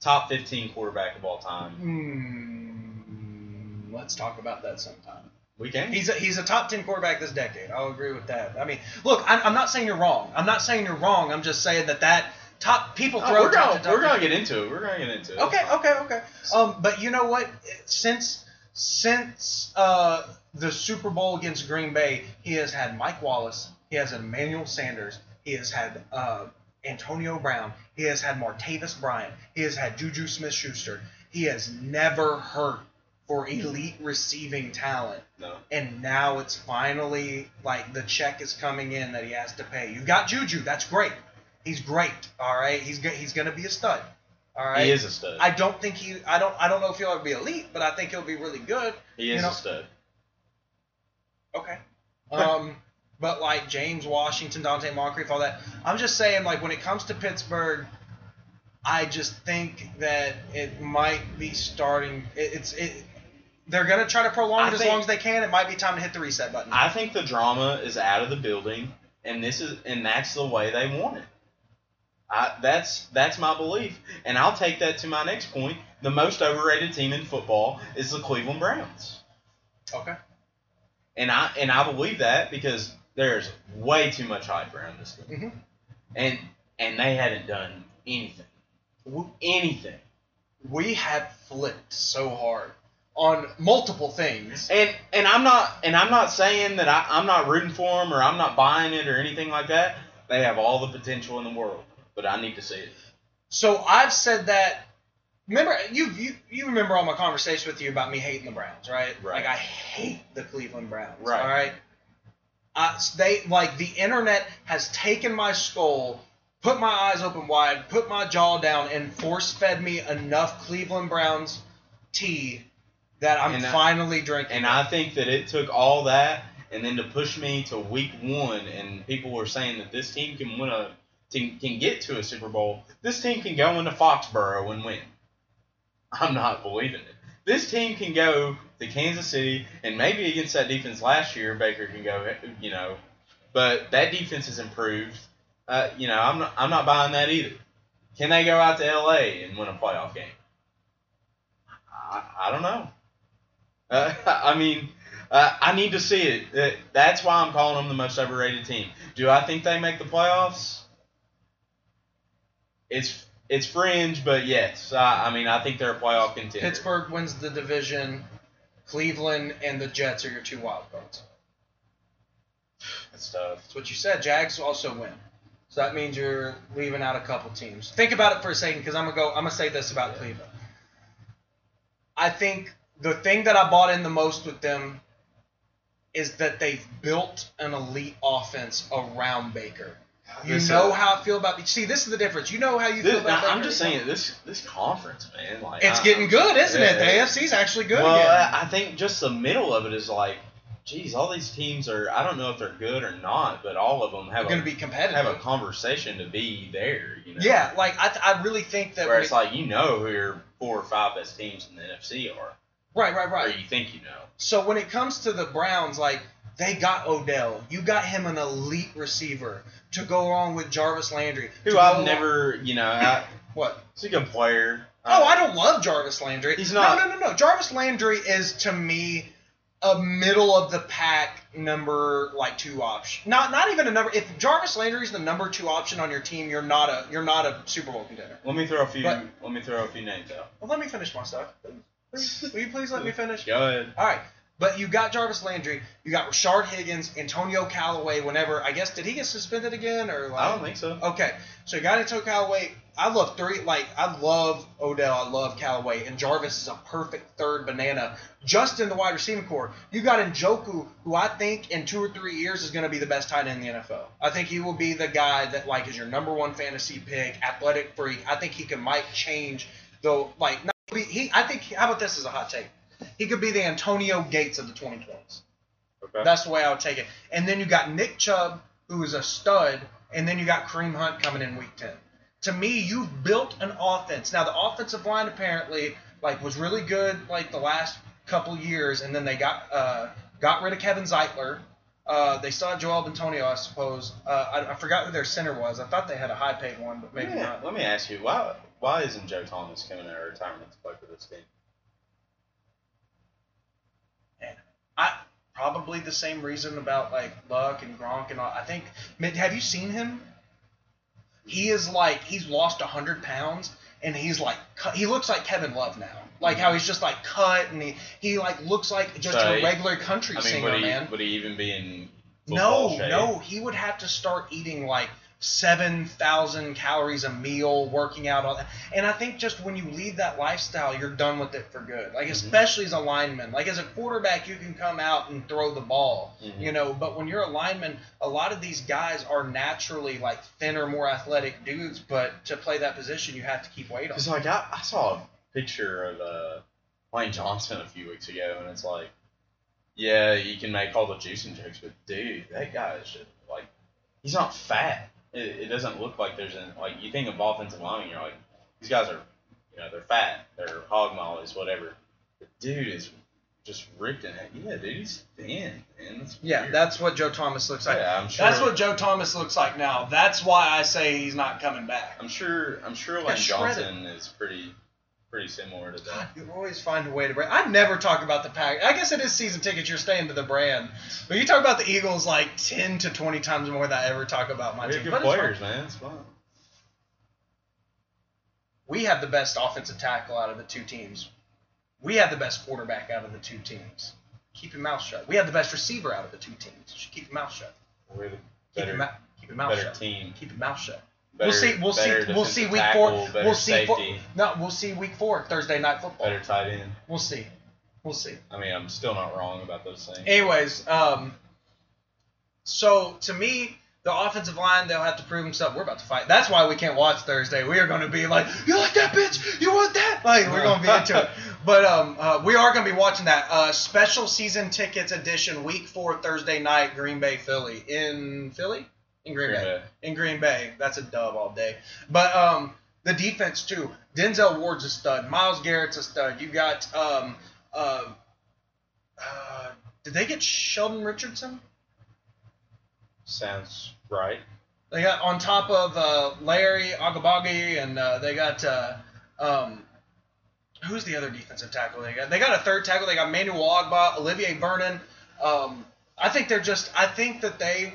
top fifteen quarterback of all time. Hmm. Let's talk about that sometime. We can. He's a, he's a top ten quarterback this decade. I'll agree with that. I mean, look, I'm, I'm not saying you're wrong. I'm not saying you're wrong. I'm just saying that that top people Oh, throw we're gonna to top we're gonna get into it. We're gonna get into it. Okay, okay, okay. Um, but you know what? Since since uh, the Super Bowl against Green Bay, he has had Mike Wallace, he has had Emmanuel Sanders, he has had uh, Antonio Brown, he has had Martavis Bryant, he has had Juju Smith-Schuster. He has never hurt for elite receiving talent, No. and now it's finally like the check is coming in that he has to pay. You've got Juju, that's great. He's great. All right, he's go- he's gonna be a stud. All right. He is a stud. I don't think he. I don't. I don't know if he'll ever be elite, but I think he'll be really good. he is you know- a stud. Okay. Um, but like James Washington, Donte Moncrief, all that. I'm just saying, like when it comes to Pittsburgh, I just think that it might be starting. It, it's it. they're gonna try to prolong I it as think- long as they can. It might be time to hit the reset button. I think the drama is out of the building, and this is and that's the way they want it. I, that's that's my belief, and I'll take that to my next point. The most overrated team in football is the Cleveland Browns, okay. and I and I believe that because there's way too much hype around this team, Mhm. and and they hadn't done anything, anything. We have flipped so hard on multiple things. And and I'm not and I'm not saying that I, I'm not rooting for them or I'm not buying it or anything like that. They have all the potential in the world, but I need to see it. So I've said that. Remember, you you you remember all my conversation with you about me hating the Browns, right? Right. Like I hate the Cleveland Browns. Right. All right. Uh, they like the internet has taken my skull, put my eyes open wide, put my jaw down, and force fed me enough Cleveland Browns tea that I'm And I- finally drinking. And. I think that it took all that and then to push me to week one, and people were saying that this team can win a can get to a Super Bowl. This team can go into Foxborough and win. I'm not believing it. This team can go to Kansas City and maybe against that defense last year, Baker can go, you know, but that defense has improved. Uh, you know, I'm not, I'm not buying that either. Can they go out to LA and win a playoff game? I, I don't know. Uh, I mean, uh, I need to see it. Uh, That's why I'm calling them the most overrated team. Do I think they make the playoffs? It's it's fringe, but yes. I, I mean, I think they're a playoff contender. Pittsburgh wins the division. Cleveland and the Jets are your two wild cards. That's tough. That's what you said. Jags also win. So that means you're leaving out a couple teams. Think about it for a second, because I'm gonna go. I'm gonna say this about Cleveland. I think the thing that I bought in the most with them is that they've built an elite offense around Baker. You know how I feel about. The. See, this is the difference. You know how you feel This, about. I'm just saying this this conference, man. Like It's I- getting good, isn't it? The Yeah. AFC's actually good well, again. I I think just the middle of it is like, geez, all these teams are. I don't know if they're good or not, but all of them have a going to be competitive. have a conversation to be there. You know. yeah, like I, th- I really think that. Where it's like you know who your four or five best teams in the NFC are, right, right, right. or you think you know. So when it comes to the Browns, like they got Odell, you got him an elite receiver to go along with Jarvis Landry. Who I've never, you know, I, What? he's a good player. Oh, I don't love Jarvis Landry. He's not- No, no, no, no. Jarvis Landry is to me a middle of the pack number like two option. Not not even a number. If Jarvis Landry is the number two option on your team, you're not a you're not a Super Bowl contender. Let me throw a few. But- let me throw a few names out. Well, let me finish my stuff. Please, will you please let me finish? Go ahead. All right. But you got Jarvis Landry, you got Rashard Higgins, Antonio Callaway. Whenever I guess did he get suspended again or like? I don't think so. Okay, so you got Antonio Callaway. I love three. Like I love Odell. I love Callaway, and Jarvis is a perfect third banana just in the wide receiving core. You got Njoku, who I think in two or three years is going to be the best tight end in the NFL. I think he will be the guy that like is your number one fantasy pick, athletic freak. I think he can might change though. Like not be, he. I think how about this as a hot take? He could be the Antonio Gates of the 2020s. Okay. That's the way I would take it. And then you got Nick Chubb, who is a stud, and then you got Kareem Hunt coming in week 10. To me, you've built an offense. Now the offensive line apparently like was really good like the last couple years, and then they got uh, got rid of Kevin Zeitler. Uh, they saw Joel Bitonio, I suppose. Uh, I, I forgot who their center was. I thought they had a high paid one, but maybe me, not. let me ask you why why isn't Joe Thomas coming out of retirement to play for this team? I probably the same reason about like Luck and Gronk and all. I think. Have you seen him? He is like he's lost hundred pounds and he's like he looks like Kevin Love now. Like how he's just like cut and he, he like looks like just So a regular country I mean, singer would he man. would he even be in No, shape? no, he would have to start eating like seven thousand calories a meal, working out all that. And I think just when you lead that lifestyle, you're done with it for good. Like Mhm. especially as a lineman, like as a quarterback, you can come out and throw the ball, Mhm. you know. But when you're a lineman, a lot of these guys are naturally like thinner, more athletic dudes. But to play that position, you have to keep weight on. Because like I, I saw a picture of uh, Lane Johnson a few weeks ago, and it's like, yeah, you can make all the juicing jokes, but dude, that guy is just like, he's not fat. It, it doesn't look like there's an like you think of offensive lineman, you're like, these guys are, you know, they're fat, they're hog mollies, whatever. The dude is just ripped in it. Yeah, dude, he's thin, man. That's Yeah, weird. that's what Joe Thomas looks like. yeah. I'm sure. That's what Joe Thomas looks like now. That's why I say he's not coming back. I'm sure. I'm sure Like Lane shredded. Johnson is pretty, pretty similar to that. you always find a way to bring. I never talk about the pack. I guess it is season tickets. You're staying to the brand, but you talk about the Eagles like ten to twenty times more than I ever talk about my We team. good But players, man. It's fun. We have the best offensive tackle out of the two teams. We have the best quarterback out of the two teams. Keep your mouth shut. We have the best receiver out of the two teams. You should keep your mouth shut. We're the Keep your, better, keep your mouth better shut. team. Keep your mouth shut. Better, we'll see. We'll see. We'll see week tackle, four. We'll see. Safety. no, we'll see week four Thursday night football. Better tight end. We'll see. We'll see. I mean, I'm still not wrong about those things. Anyways, um, so to me, the offensive line they'll have to prove themselves. We're about to fight. That's why we can't watch Thursday. We are going to be like, you like that bitch? You want that? Like we're going to be into it. But um, uh, we are going to be watching that uh, special season tickets edition, week four Thursday night, Green Bay, Philly in Philly, in Green, Green Bay. Bay. in Green Bay. That's a dub all day. But um, the defense too. Denzel Ward's a stud. Myles Garrett's a stud. You got um, uh, uh, did they get Sheldon Richardson? Sounds right. They got on top of uh, Larry Ogunjobi, and uh, they got uh, um, who's the other defensive tackle they got? They got a third tackle. They got Manuel Agba, Olivier Vernon. Um, I think they're just. I think that they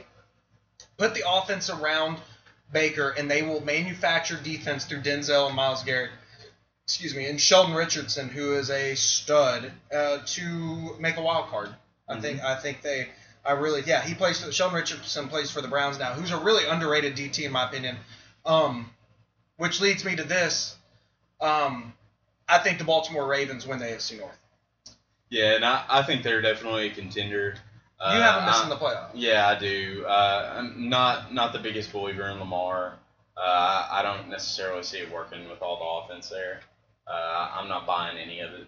put the offense around Baker, and they will manufacture defense through Denzel and Myles Garrett. Excuse me, and Sheldon Richardson, who is a stud, uh, to make a wild card. I think. I think they. I really, yeah, he plays for Sheldon Richardson plays for the Browns now, who's a really underrated DT in my opinion. Um, which leads me to this. Um, I think the Baltimore Ravens win the AFC North. Yeah, and I, I think they're definitely a contender. Uh, You have them missing the playoffs. Yeah, I do. Uh, I'm not not the biggest believer in Lamar. Uh, I don't necessarily see it working with all the offense there. Uh, I'm not buying any of it.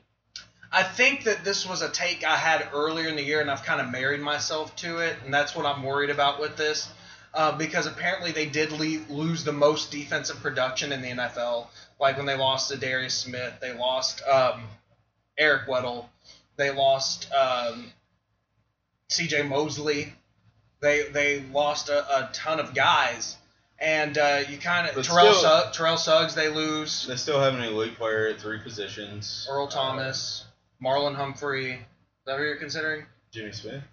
I think that this was a take I had earlier in the year, and I've kind of married myself to it, and that's what I'm worried about with this. Uh, because apparently they did le- lose the most defensive production in the NFL. Like when they lost Za'Darius Smith, they lost um, Eric Weddle, they lost um, C.J. Mosley, they they lost a, a ton of guys, and uh, you kind of Terrell still- Suggs, Terrell Suggs they lose, They still have an elite player at three positions. Earl Uh, Thomas, Marlon Humphrey. Is that who you're considering? Jimmy Smith.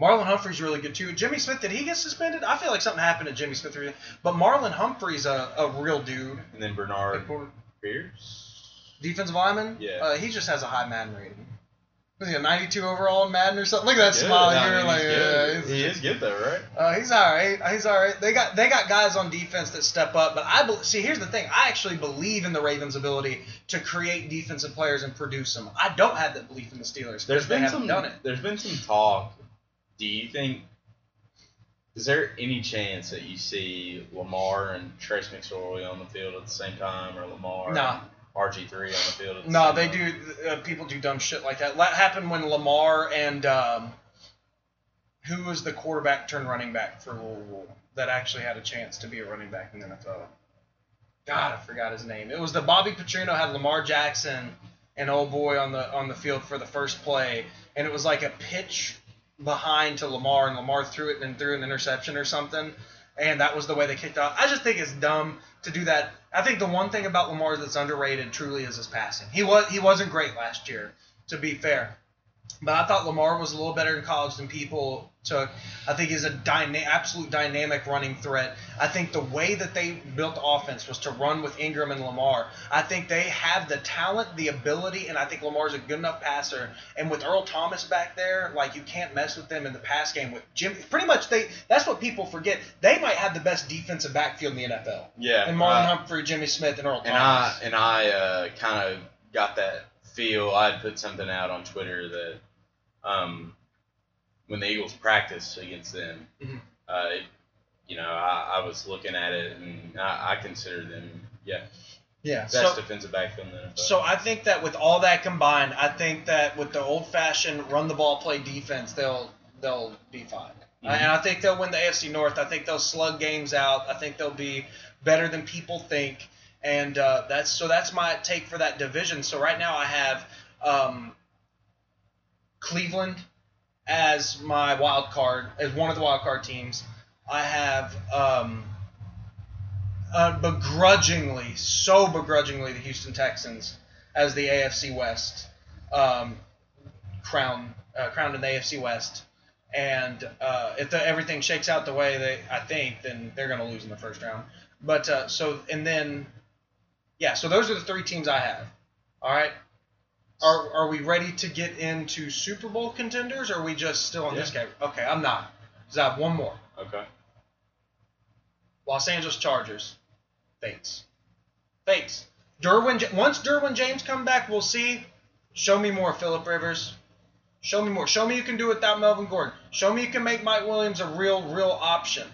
Marlon Humphrey's really good too. Jimmy Smith, did he get suspended? I feel like something happened to Jimmy Smith. But Marlon Humphrey's a, a real dude. And then Bernard Pierce. Defensive lineman? Yeah. Uh, he just has a high Madden rating. Was he a 92 overall in Madden or something? Look at that Good. smile. I You're like, yeah, he's- he is good though, right? Uh, he's all right. He's all right. They got they got guys on defense that step up, but I bel see. Here's the thing. I actually believe in the Ravens' ability to create defensive players and produce them. I don't have that belief in the Steelers. There's because they been haven't some. done it. There's been some talk. Do you think? Is there any chance that you see Lamar and Trace McSorley on the field at the same time, or Lamar Nah. RG three on the field the No, they time? do. Uh, people do dumb shit like that. That happened when Lamar and um, who was the quarterback turned running back for Louisville that actually had a chance to be a running back in the NFL. God, I forgot his name. It was the Bobby Petrino had Lamar Jackson and old boy on the on the field for the first play, and it was like a pitch behind to Lamar, and Lamar threw it and threw an interception or something, and that was the way they kicked off. I just think it's dumb to do that. I think the one thing about Lamar that's underrated truly is his passing. He was he wasn't great last year, to be fair, but I thought Lamar was a little better in college than people took. I think he's a dyna- absolute dynamic running threat. I think the way that they built the offense was to run with Ingram and Lamar. I think they have the talent, the ability, and I think Lamar's a good enough passer. And with Earl Thomas back there, like you can't mess with them in the pass game. With Jim, pretty much they that's what people forget. They might have the best defensive backfield in the NFL. Yeah, And Marlon uh, Humphrey, Jimmy Smith, and Earl and I and I uh, kind of got that feel. I had put something out on Twitter that um, when the Eagles practiced against them, Mhm. uh, it, you know, I, I was looking at it and I, I consider them, yeah, yeah. best So, defensive backfield in the NFL. So I think that with all that combined, I think that with the old-fashioned run the ball, play defense, they'll they'll be fine. Mhm. And I think they'll win the AFC North. I think they'll slug games out. I think they'll be better than people think. And uh, that's so that's my take for that division. So right now I have um, Cleveland as my wild card, as one of the wild card teams. I have um, uh, begrudgingly, so begrudgingly, the Houston Texans as the AFC West um, crown uh, crowned in the AFC West. And uh, if the, everything shakes out the way they I think, then they're going to lose in the first round. But uh, so and then, yeah. So those are the three teams I have. All right. Are, are we ready to get into Super Bowl contenders? Or are we just still on this Yeah. game? Okay, I'm not. 'Cause I have one more. Okay. Los Angeles Chargers. Fates. Fates. Derwin. Once Derwin James come back, we'll see. Show me more, Philip Rivers. Show me more. Show me you can do it without Melvin Gordon. Show me you can make Mike Williams a real, real option.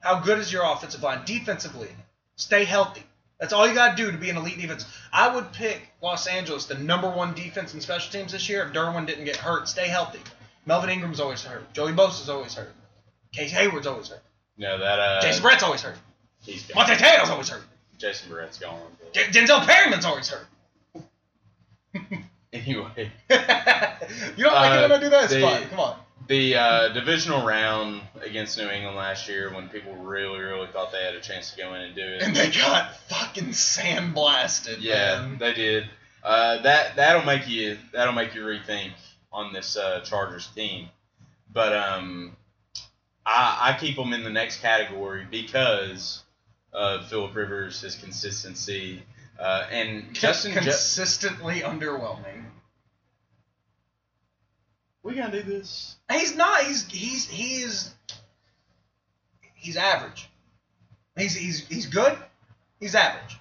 How good is your offensive line? Defensively, stay healthy. That's all you got to do to be an elite defense. I would pick Los Angeles, the number one defense in special teams this year, if Derwin didn't get hurt. Stay healthy. Melvin Ingram's always hurt. Joey Bosa's always hurt. Casey Hayward's always hurt. No, that uh, Jason Verrett's always hurt. he's gone. Manti Te'o's always hurt. Jason Verrett's gone. J- Denzel Perryman's always hurt. Anyway, you don't like it Uh, when I do that? It's the- fun. Come on. The uh, divisional round against New England last year, when people really, really thought they had a chance to go in and do it, And they got fucking sandblasted. Yeah, man. they did. Uh, that that'll make you that'll make you rethink on this uh, Chargers team. But um, I, I keep them in the next category because of Philip Rivers, his consistency, uh, and Justin. Ju- consistently underwhelming. We gonna do this? He's not. He's he's he's he's average. He's he's he's good. He's average.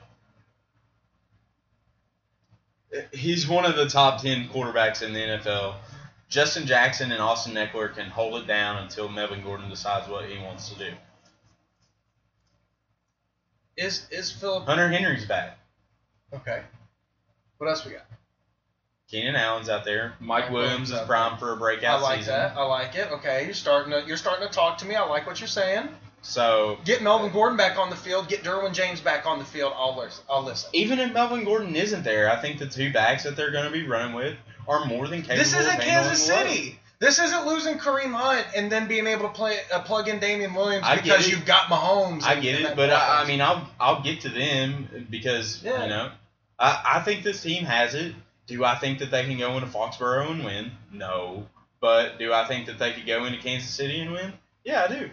He's one of the top ten quarterbacks in the NFL. Justin Jackson and Austin Ekeler can hold it down until Melvin Gordon decides what he wants to do. Is is Philip Hunter Henry's back. okay? What else we got? Keenan Allen's out there. Mike Mike Williams Williams is primed for a breakout season. I like season. that. I like it. Okay, you're starting to you're starting to talk to me. I like what you're saying. So Get Melvin Gordon back on the field. Get Derwin James back on the field. I'll listen. I'll listen. even if Melvin Gordon isn't there, I think the two backs that they're going to be running with are more than capable. This isn't Kansas. City. This isn't losing Kareem Hunt and then being able to play uh, plug in Damien Williams I because you've got Mahomes. I get it, but I, I mean, I'll I'll get to them because Yeah. you know, I, I think this team has it. Do I think that they can go into Foxborough and win? No, but do I think that they could go into Kansas City and win? Yeah, I do.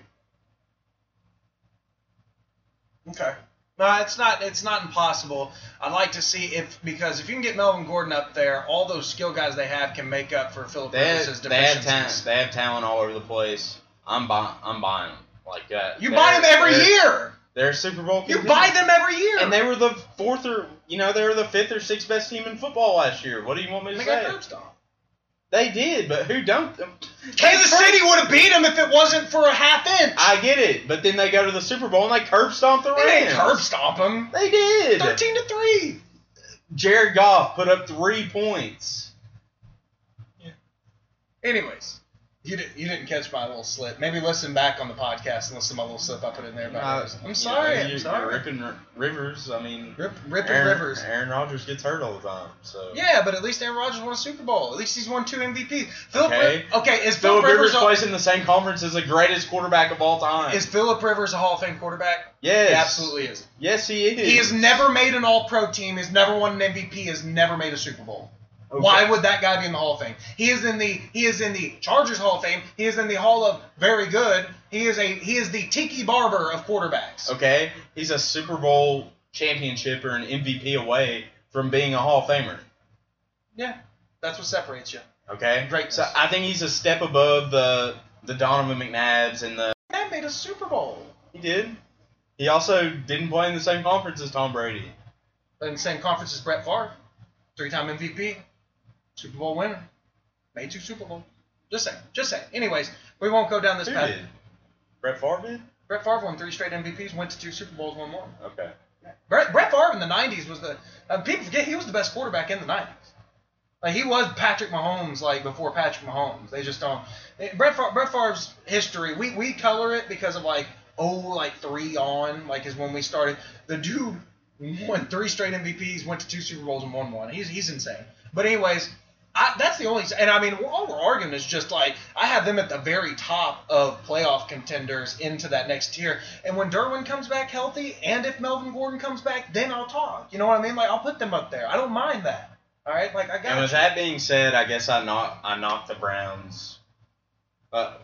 Okay. No, it's not. It's not impossible. I'd like to see if because if you can get Melvin Gordon up there, all those skill guys they have can make up for Philip They Rivers' have, they have talent. They have talent all over the place. I'm buying. I'm buying them like that. You buy them every year. They're Super Bowl. You contenders. buy them every year. And they were the fourth or you know they were the fifth or sixth best team in football last year. What do you want me to say? They say? got curb stomp. They did, but who don't? Kansas City would have beat them if it wasn't for a half inch. I get it, but then they go to the Super Bowl and they curb stomp the Rams. they didn't curb stomp them. They did. Thirteen to three. Jared Goff put up three points. Yeah. Anyways, you didn't you didn't catch my little slip. Maybe listen back on the podcast and listen to my little slip I put in there. About Uh, I'm you sorry. know, I'm sorry. Ripping Rivers. I mean, Rip, ripping Aaron, Rivers. Aaron Rodgers gets hurt all the time. So Yeah, but at least Aaron Rodgers won a Super Bowl. At least he's won two MVPs. Philip Okay. Okay, is Philip Philip Rivers Rivers, a, plays in the same conference as the greatest quarterback of all time. is Philip Rivers a Hall of Fame quarterback? yes, He absolutely is. Yes, he is. He has never made an All Pro team. Has never won an MVP. Has never made a Super Bowl. Okay. Why would that guy be in the Hall of Fame? He is in the he is in the Chargers Hall of Fame. He is in the Hall of Very Good. He is a he is the Tiki Barber of quarterbacks. Okay, he's a Super Bowl championship or an MVP away from being a Hall of Famer. Yeah, that's what separates you. Okay, great. So I think he's a step above the the Donovan McNabbs and the. That made a Super Bowl. He did. He also didn't play in the same conference as Tom Brady. In the same conference as Brett Favre, three-time MVP, Super Bowl winner, made two Super Bowls. Just saying. Just saying. Anyways, we won't go down this Who path. did? Brett Favre did. Brett Favre won three straight MVPs, went to two Super Bowls, won one. Okay. Brett, Brett Favre in the '90s was the uh, people forget he was the best quarterback in the '90s. Like he was Patrick Mahomes, like before Patrick Mahomes. They just don't. eh, Brett Favre, Brett Favre's history, we we color it because of like oh like three on like is when we started. The dude won three straight MVPs, went to two Super Bowls and won one. He's he's insane. But anyways, I, that's the only, and I mean, all we're arguing is just like I have them at the very top of playoff contenders into that next tier. And when Derwin comes back healthy, and if Melvin Gordon comes back, then I'll talk. You know what I mean? Like I'll put them up there. I don't mind that. All right, like I got. And with you. that being said, I guess I knock I knocked the Browns. Uh,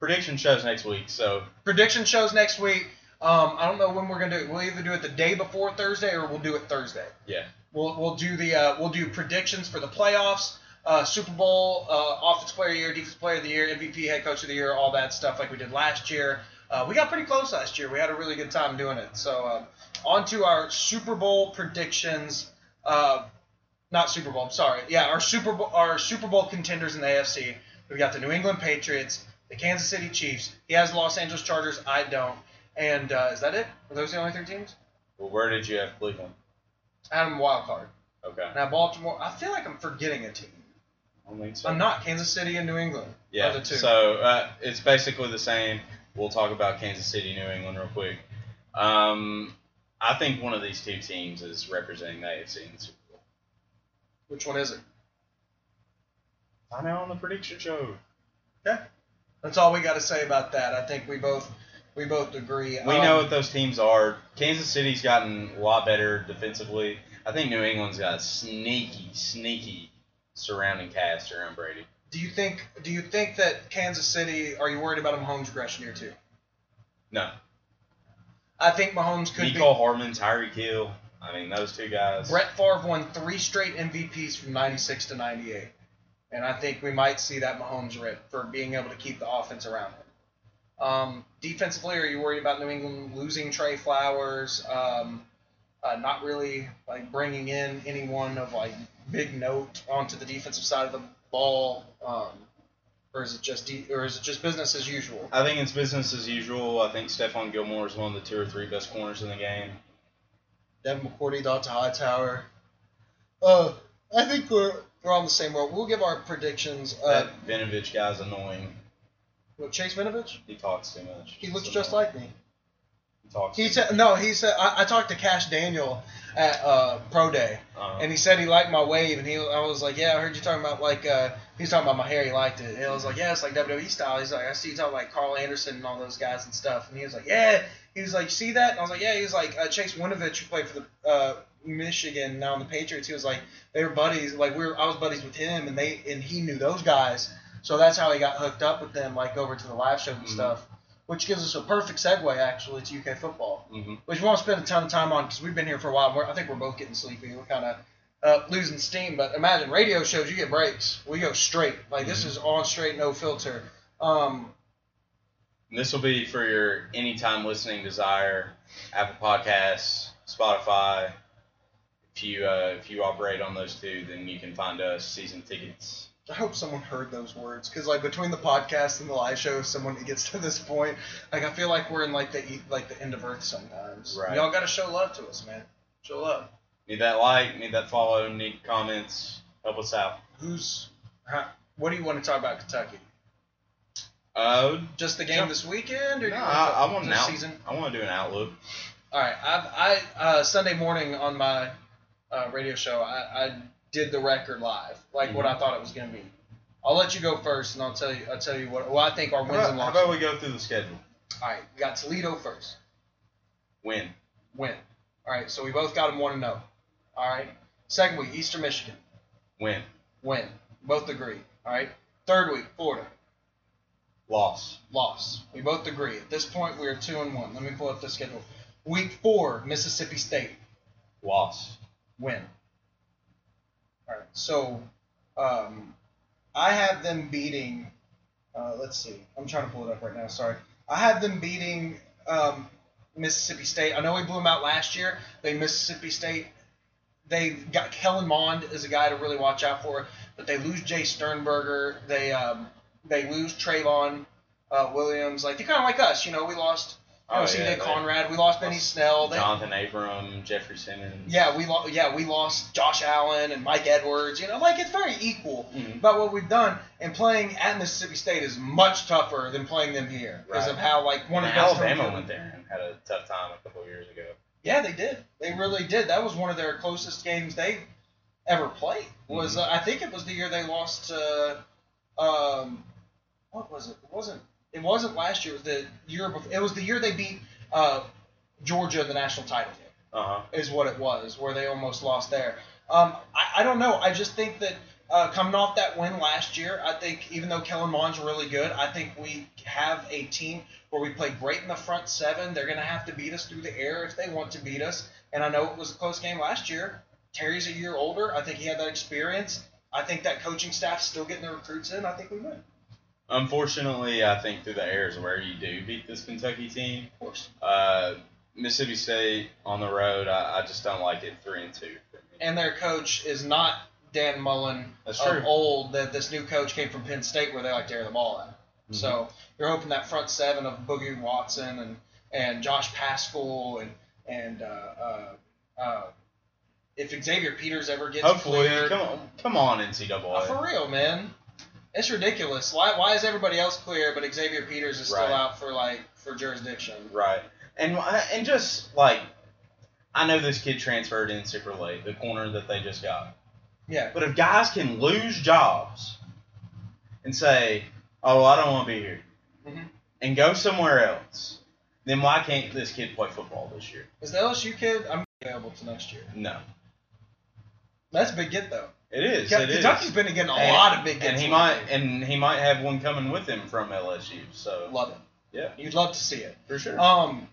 prediction shows next week, so prediction shows next week. Um, I don't know when we're gonna do it. We'll either do it the day before Thursday or we'll do it Thursday. yeah. We'll we'll do the uh, we'll do predictions for the playoffs, uh, Super Bowl, uh, Offensive Player of the Year, Defensive Player of the Year, MVP, Head Coach of the Year, all that stuff like we did last year. Uh, we got pretty close last year. We had a really good time doing it. So uh, on to our Super Bowl predictions. Uh, not Super Bowl. I'm sorry. Yeah, our Super Bowl our Super Bowl contenders in the AFC. We've got the New England Patriots, the Kansas City Chiefs. He has the Los Angeles Chargers. I don't. And uh, is that it? Are those the only three teams? Well, where did you have Cleveland? I have them wild card. Okay. Now Baltimore. I feel like I'm forgetting a team. I don't think so. I'm not. Kansas City and New England. Yeah. The two. So uh, it's basically the same. We'll talk about Kansas City, New England, real quick. Um, I think one of these two teams is representing the AFC in the Super Bowl. Which one is it? Find out on the prediction show. Okay. That's all we got to say about that. I think we both we both agree. We Um, know what those teams are. Kansas City's gotten a lot better defensively. I think New England's got a sneaky, sneaky surrounding cast around Brady. Do you think? Do you think that Kansas City? Are you worried about Mahomes' regression here too? No. I think Mahomes could Mecole Hardman, Tyreek Hill. I mean, those two guys. Brett Favre won three straight MVPs from '96 to '98, and I think we might see that Mahomes rip for being able to keep the offense around him. Um, defensively, are you worried about New England losing Trey Flowers? Um, uh, not really like bringing in anyone of like big note onto the defensive side of the ball, um, or is it just de- or is it just business as usual? I think it's business as usual. I think Stephon Gilmore is one of the two or three best corners in the game. Devin McCourty, Dont'a Hightower. Uh, I think we're we're on the same road. We'll give our predictions. Uh, that Winovich guy's annoying. what, Chase Winovich? He talks too much. He looks So just annoying. like me. He said no. He said I, I talked to Cash Daniel at uh, Pro Day, much. Uh, and he said he liked my wave, and he I was like, yeah, I heard you talking about like uh, he was talking about my hair. He liked it. And I was like, yeah, it's like WWE style. He's like, I see you talking like Karl Anderson and all those guys and stuff. And he was like, yeah. He was like, see that? And I was like, yeah. He was like, uh, Chase Winovich, who played for the uh, Michigan, now on the Patriots. He was like, they were buddies. Like we were, I was buddies with him, and they and he knew those guys. So that's how he got hooked up with them, like over to the live show and Mhm. stuff. Which gives us a perfect segue actually to UK football hmm which we won't spend a ton of time on because we've been here for a while. We're, I think we're both getting sleepy. We're kind of uh, losing steam. But imagine radio shows, you get breaks. We go straight. Like this is on straight, no filter. Um, This will be for your anytime listening desire. Apple Podcasts, Spotify. If you uh, if you operate on those two, then you can find us season tickets. I hope someone heard those words because like between the podcast and the live show, if someone gets to this point, like I feel like we're in like the like the end of Earth sometimes. Right. Y'all got to show love to us, man. Show love. Need that like, need that follow, need comments. Help us out. Who's? How, what do you want to talk about Kentucky? Uh, Just the game Jump- this weekend, or no, I, I want want an the out. season? I want to do an outlook. All right, I've, I uh, Sunday morning on my uh, radio show, I, I did the record live, like what mm-hmm. I thought it was gonna be. I'll let you go first, and I'll tell you. I'll tell you what. Well, I think our How wins about, and how losses. about we go through the schedule? All right, we got Toledo first. Win. Win. All right, so we both got them one and zero. All right. Second week, Eastern Michigan. Win. Win. Both agree. All right. Third week, Florida. Loss. Loss. We both agree. At this point, we are two and one. Let me pull up the schedule. Week four, Mississippi State. Loss. win. All right, so um, I have them beating. Uh, let's see. I'm trying to pull it up right now. Sorry. I have them beating um, Mississippi State. I know we blew them out last year. They Mississippi State. They got Kellen Mond is a guy to really watch out for, but they lose Jace Sternberger. They um, they lose Trayvon uh, Williams. Like they're kind of like us, you know. We lost. Oh, CJ yeah, Conrad. We lost Benny Snell. They, Jonathan Abram, Jeffrey Simmons. yeah, we lost. yeah we lost Josh Allen and Mike Edwards. You know, like it's very equal. Mhm. But what we've done and playing at Mississippi State is much tougher than playing them here because Right. of how like one And of the Alabama went there and had a tough time a couple years ago. Yeah, they did. They really did. That was one of their closest games they ever played. Was Mm-hmm. uh, I think it was the year they lost to um, what was it? It wasn't. It wasn't last year. It was the year before. It was the year they beat uh, Georgia in the national title game. Uh huh. Is what it was, where they almost lost there. Um, I, I don't know. I just think that uh, coming off that win last year, I think even though Kellen Mond's really good, I think we have a team where we play great in the front seven. They're going to have to beat us through the air if they want to beat us. And I know it was a close game last year. Terry's a year older. I think he had that experience. I think that coaching staff's still getting the recruits in. I think we win. Unfortunately, I think through the air is where you do beat this Kentucky team. Of course. Uh, Mississippi State on the road, I, I just don't like it three and two. And their coach is not Dan Mullen That's of true. old. That this new coach came from Penn State, where they like to air the ball at. Mm-hmm. So you're hoping that front seven of Boogie Watson and and Josh Paschal and and uh, uh, uh, if Xavier Peters ever gets Hopefully, cleared, come on, come on, NCAA. Uh, for real, man, it's ridiculous. Why why is everybody else clear, but Xavier Peters is still Right. out for like for jurisdiction? Right. And and just like I know this kid transferred in super late, the corner that they just got. Yeah, But if guys can lose jobs and say, "Oh, I don't want to be here," Mhm. and go somewhere else, then why can't this kid play football this year? is the LSU kid? I'm available to next year. No, That's a big get though. It is. It is. Kentucky's been getting a And- lot of big games, and he might and he might have one coming with him from LSU. So love it. yeah, You'd love to see it. for sure. Um,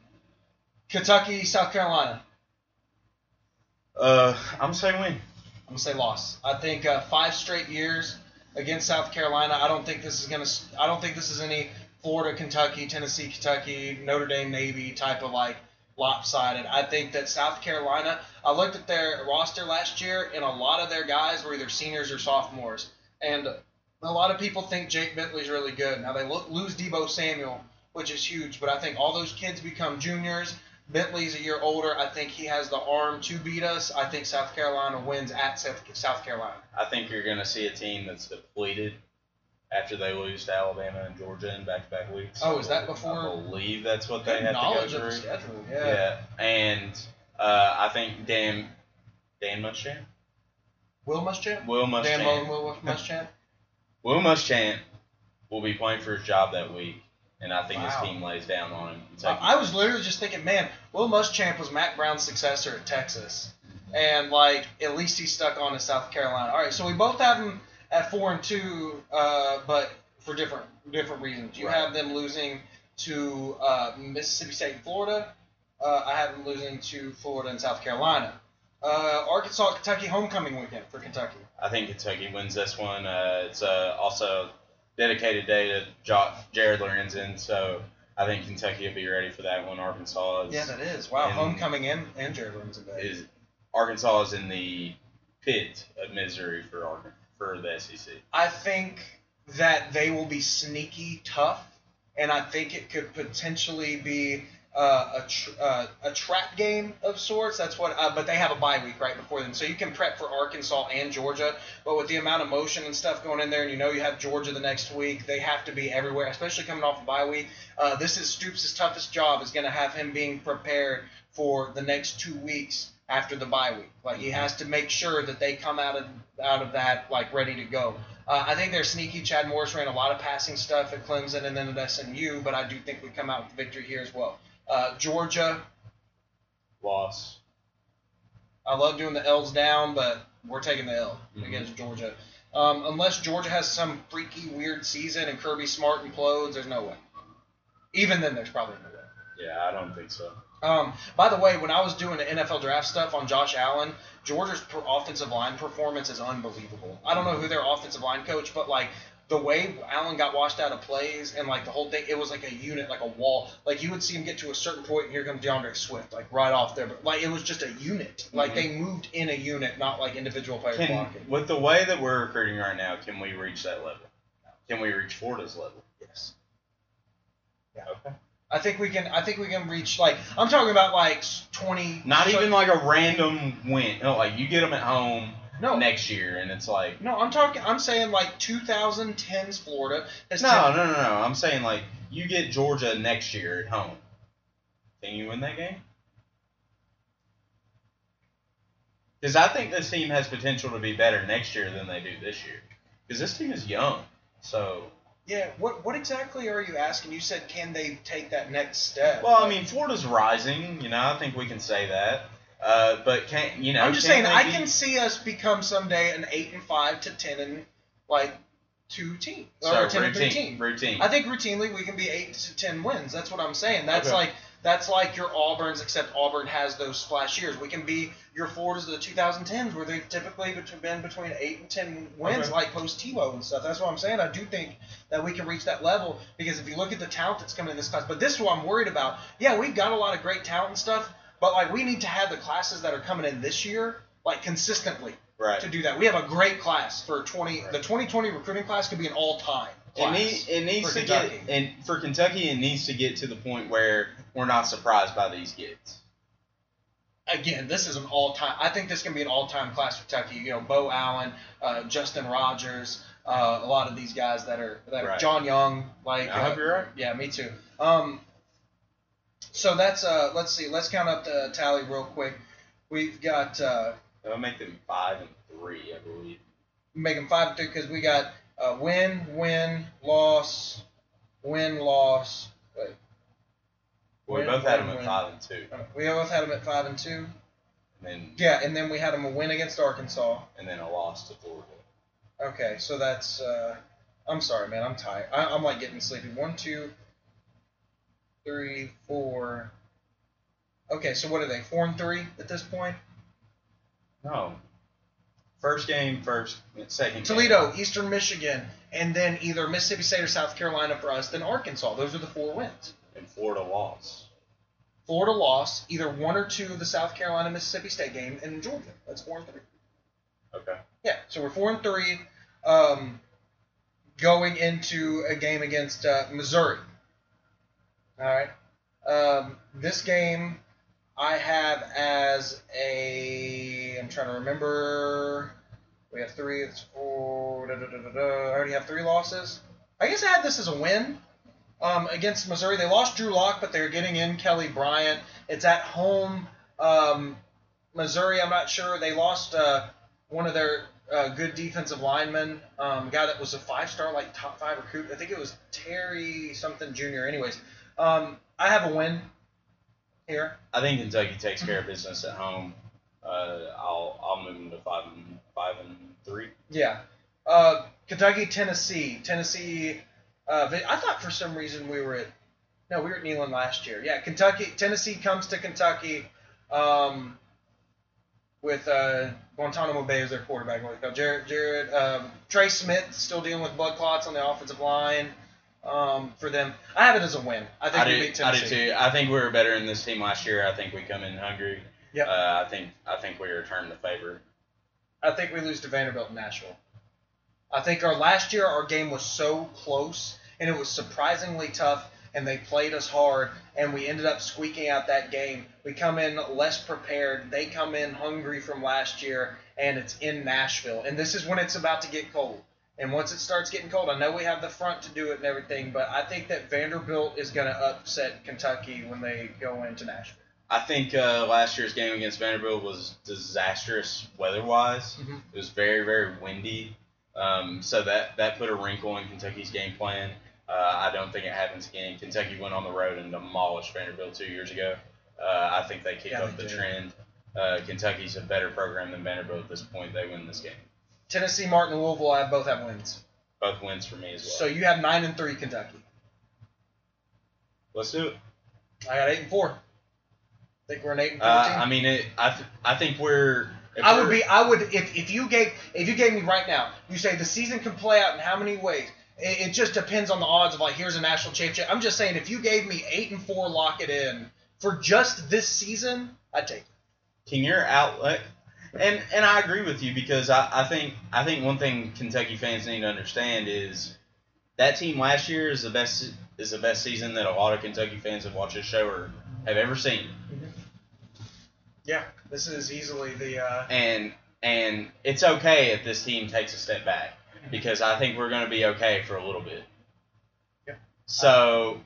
Kentucky, South Carolina. Uh, I'm saying win. I'm gonna say loss. I think uh, five straight years against South Carolina. I don't think this is gonna. I don't think this is any Florida, Kentucky, Tennessee, Kentucky, Notre Dame, Navy type of like lopsided. I think that South Carolina. I looked at their roster last year, and a lot of their guys were either seniors or sophomores, and a lot of people think Jake Bentley's really good. Now they lo- lose Deebo Samuel, which is huge, but I think all those kids become juniors. Bentley's a year older. I think he has the arm to beat us. I think South Carolina wins at South Carolina. I think you're going to see a team that's depleted after they lose to Alabama and Georgia in back-to-back weeks. Oh, is that before- I believe that's what they have to go knowledge of the through. schedule. Yeah. Yeah. and uh, I think Dan Dan Muschamp, Will Muschamp. Will Dan Mullen, Muschamp, Will Muschamp. Will Muschamp will be playing for his job that week, and I think Wow. his team lays down on him. I, I was literally just thinking, man, Will Muschamp was Mack Brown's successor at Texas, and like at least he's stuck on to South Carolina. All right, so we both have him at four and two, uh, but for different different reasons. You Right. have them losing to uh, Mississippi State and Florida. Uh, I have them losing to Florida and South Carolina. Uh, Arkansas, Kentucky homecoming weekend for Kentucky. I think Kentucky wins this one. Uh, it's uh, also dedicated day to jo- Jared Lorenzen, so I think Kentucky will be ready for that one. Arkansas is, Yeah, that is. Wow, And- homecoming and and Jared Lorenzen Day. is Arkansas is in the pit of misery for Ar- for the SEC. I think that they will be sneaky tough, and I think it could potentially be uh, a tr- uh, a trap game of sorts. That's what. Uh, but they have a bye week right before them, so you can prep for Arkansas and Georgia. But with the amount of motion and stuff going in there, and you know you have Georgia the next week, they have to be everywhere, especially coming off a bye week. Uh, this is Stoops' toughest job is going to have him being prepared for the next two weeks after the bye week. Like he has to make sure that they come out of out of that like ready to go. Uh, I think they're sneaky. Chad Morris ran a lot of passing stuff at Clemson and then at SMU, but I do think we come out with victory here as well. Uh, Georgia, Loss. I love doing the L's down, but we're taking the L Mhm. against Georgia. Um, unless Georgia has some freaky weird season and Kirby Smart implodes, there's no way. Even then, there's probably no way. Yeah, I don't think so. Um, by the way, when I was doing the NFL draft stuff on Josh Allen, Georgia's per- offensive line performance is unbelievable. I don't know who their offensive line coach, but like the way Allen got washed out of plays and like the whole thing, it was like a unit, like a wall. Like you would see him get to a certain point, and here comes D'Andre Swift, like right off there. But like it was just a unit. Like Mhm. they moved in a unit, not like individual players Can, blocking. with the way that we're recruiting right now, can we reach that level? Can we reach Florida's level? Yes. Yeah. Okay. I think we can. I think we can reach like I'm talking about like twenty. Not so- even like a random win. No, like you get them at home no. next year, and it's like No, I'm talking. I'm saying like 2010's Florida. Has no, no, no, no. I'm saying like you get Georgia next year at home. Can you win that game? Because I think this team has potential to be better next year than they do this year. Because this team is young. So, Yeah. What what exactly are you asking? You said can they take that next step? well, I mean, Florida's rising. You know, I think we can say that. Uh, but can you know? I'm just saying I be- can see us become someday an eight and five to ten and like two team or So ten and three routine, team. routine. I think routinely we can be eight to ten wins. That's what I'm saying. That's Okay. like that's like your Auburn's, except Auburn has those splash years. We can be your Floridas of the 2010s, where they've typically been between eight and ten wins, Okay. like post Tebow and stuff. That's what I'm saying. I do think that we can reach that level because if you look at the talent that's coming in this class, but this is what I'm worried about. Yeah, we've got a lot of great talent and stuff, but like we need to have the classes that are coming in this year like consistently right. to do that. We have a great class for 20. Right. The 2020 recruiting class could be an all-time. It, Class need, it needs to Kentucky. get and for Kentucky, it needs to get to the point where we're not surprised by these kids. Again, this is an all-time. I think this can be an all-time class for Kentucky. You know, Bo Allen, uh, Justin Rogers, uh, a lot of these guys that are that are Right. John Young. Like, I hope you're right. yeah, me too. Um, so that's uh, let's see, let's count up the tally real quick. We've got uh, That'll make them five and three, I believe. make them five and three because we got uh, win, win, loss, win, loss. Well, we both had them at five and two, we both had them at five and two. and then Yeah, and then we had them a win against Arkansas. and then a loss to Florida. Okay, so that's. Uh, I'm sorry, man. I'm tired. I, I'm like getting sleepy. One, two, three, four. Okay, so what are they? Four and three at this point. No. First game, first, second. game. Toledo, Eastern Michigan, and then either Mississippi State or South Carolina for us. Then Arkansas. Those are the four wins. And Florida lost. Florida lost either one or two of the South Carolina Mississippi State game, and Georgia. That's four and three. Okay. Yeah, so we're four and three, um, going into a game against uh, Missouri. All right. Um, this game I have as a. I'm trying to remember. We have three. It's four. Da, da, da, da, da. I already have three losses. I guess I had this as a win um, against Missouri. They lost Drew Lock, but they're getting in Kelly Bryant. It's at home. Um, Missouri, I'm not sure. They lost uh, one of their uh, good defensive linemen, um, guy that was a five star, like top five recruit. I think it was Terry something Jr. Anyways, um, I have a win here. I think Kentucky takes care of business at home. Uh, I'll I'll move them to five and five and three. Yeah. Uh, Kentucky, Tennessee. Tennessee. Uh, I thought for some reason we were at. No, we were at Neyland last year. Yeah, Kentucky. Tennessee comes to Kentucky um, with uh, Guantanamo Bay as their quarterback. Jared. Jared. Um, Trey Smith still dealing with blood clots on the offensive line. Um, for them, I have it as a win. I think I we do, beat I Tennessee. do too. I think we were better in this team last year. I think we come in hungry. Yep. Uh, I think I think we return the favor. I think we lose to Vanderbilt in Nashville. I think our last year our game was so close and it was surprisingly tough and they played us hard and we ended up squeaking out that game. We come in less prepared. They come in hungry from last year and it's in Nashville. And this is when it's about to get cold. And once it starts getting cold, I know we have the front to do it and everything, but I think that Vanderbilt is going to upset Kentucky when they go into Nashville. I think uh, last year's game against Vanderbilt was disastrous weather-wise. Mhm. It was very very windy, um, so that that put a wrinkle in Kentucky's game plan. Uh, I don't think it happens again. Kentucky went on the road and demolished Vanderbilt two years ago. Uh, I think they keep Yeah, up the trend. Uh, Kentucky's a better program than Vanderbilt at this point. They win this game. Tennessee, Martin, Louisville, I both have wins. Both wins for me as well. So you have nine and three Kentucky. Let's do it. I got eight and four. I think we're an eight and four Uh. I mean, it, I th- I think we're. If I would be. I would if, if you gave if you gave me right now. You say the season can play out in how many ways? It, it just depends on the odds of like here's a national championship. I'm just saying if you gave me eight and four, lock it in for just this season, I'd take. it. Can your outlet and and I agree with you because I, I think I think one thing Kentucky fans need to understand is that team last year is the best is the best season that a lot of Kentucky fans have watched this show or have ever seen. Mm-hmm. Yeah, this is easily the. Uh, And and it's okay if this team takes a step back because I think we're going to be okay for a little bit. Yep. So,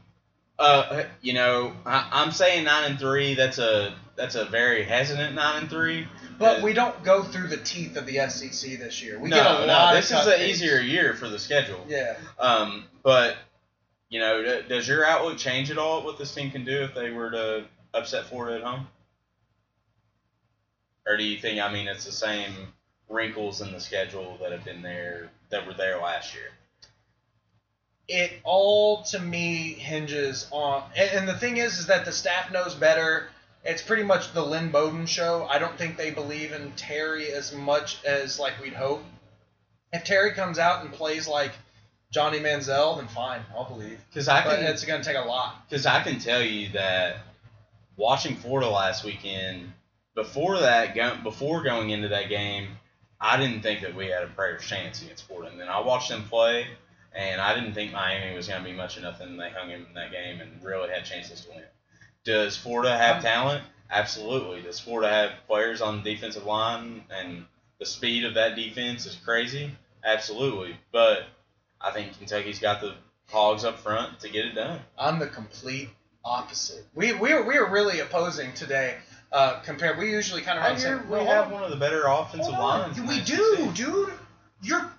uh, you know, I, I'm saying nine and three. That's a that's a very hesitant nine and three. But we don't go through the teeth of the SEC this year. We no, get a no, this is an easier year for the schedule. Yeah. Um, but you know, does your outlook change at all? What this team can do if they were to upset Florida at home? Or do you think? I mean, it's the same wrinkles in the schedule that have been there that were there last year. it all to me hinges on and, and the thing is is that the staff knows better it's pretty much the lynn bowden show i don't think they believe in terry as much as like we'd hope if terry comes out and plays like johnny manziel then fine i'll believe Because I but can, it's going to take a lot because I can tell you that watching Florida last weekend, before that, go, before going into that game, I didn't think that we had a prayer's chance against Florida. And then I watched them play, and I didn't think Miami was going to be much of nothing. They hung him in that game and really had chances to win. Does Florida have Um, talent? Absolutely. Does Florida have players on the defensive line and the speed of that defense is crazy? Absolutely. But I think Kentucky's got the hogs up front to get it done. i'm the complete opposite we, we, are, we are really opposing today uh, compared we usually kind of I run the hear we have on. one of the better offensive lines. in We do, dude. You're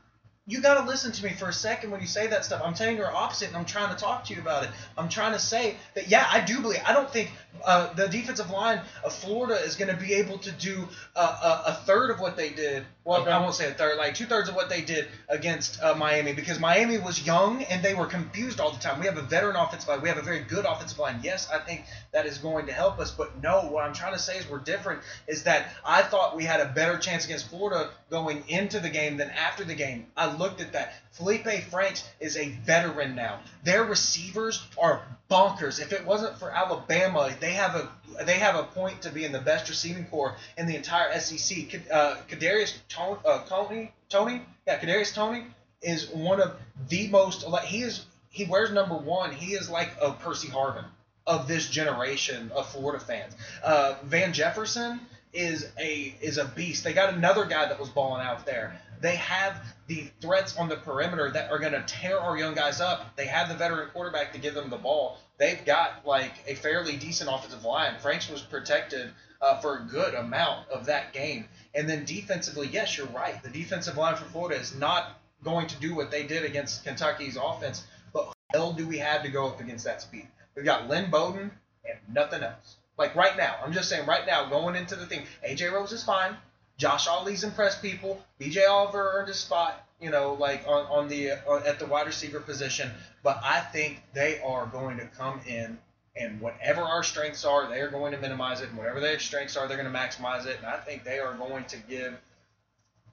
you gotta listen to me for a second when you say that stuff. I'm telling you you're opposite, and I'm trying to talk to you about it. I'm trying to say that yeah, I do believe. I don't think uh, the defensive line of Florida is going to be able to do uh, a, a third of what they did. Well, Okay. I won't say a third, like two thirds of what they did against uh, Miami because Miami was young and they were confused all the time. We have a veteran offensive line. We have a very good offensive line. Yes, I think that is going to help us. But no, what I'm trying to say is we're different. Is that I thought we had a better chance against Florida going into the game than after the game. I looked at that. Felipe Franks is a veteran now. Their receivers are bonkers. If it wasn't for Alabama, they have a they have a point to be in the best receiving core in the entire SEC. Uh, Kadarius Toney, uh, Toney, Toney, yeah, Kadarius Toney is one of the most. He is he wears number one. He is like a Percy Harvin of this generation of Florida fans. Uh, Van Jefferson is a is a beast. They got another guy that was balling out there. They have the threats on the perimeter that are going to tear our young guys up. They have the veteran quarterback to give them the ball. They've got like a fairly decent offensive line. Franks was protected uh, for a good amount of that game. And then defensively, yes, you're right. The defensive line for Florida is not going to do what they did against Kentucky's offense. But who the hell do we have to go up against that speed? We've got Lynn Bowden and nothing else. Like right now, I'm just saying right now, going into the thing, AJ Rose is fine. Josh Ali's impressed people. BJ Oliver earned his spot, you know, like on, on the uh, at the wide receiver position. But I think they are going to come in and whatever our strengths are, they are going to minimize it. And whatever their strengths are, they're going to maximize it. And I think they are going to give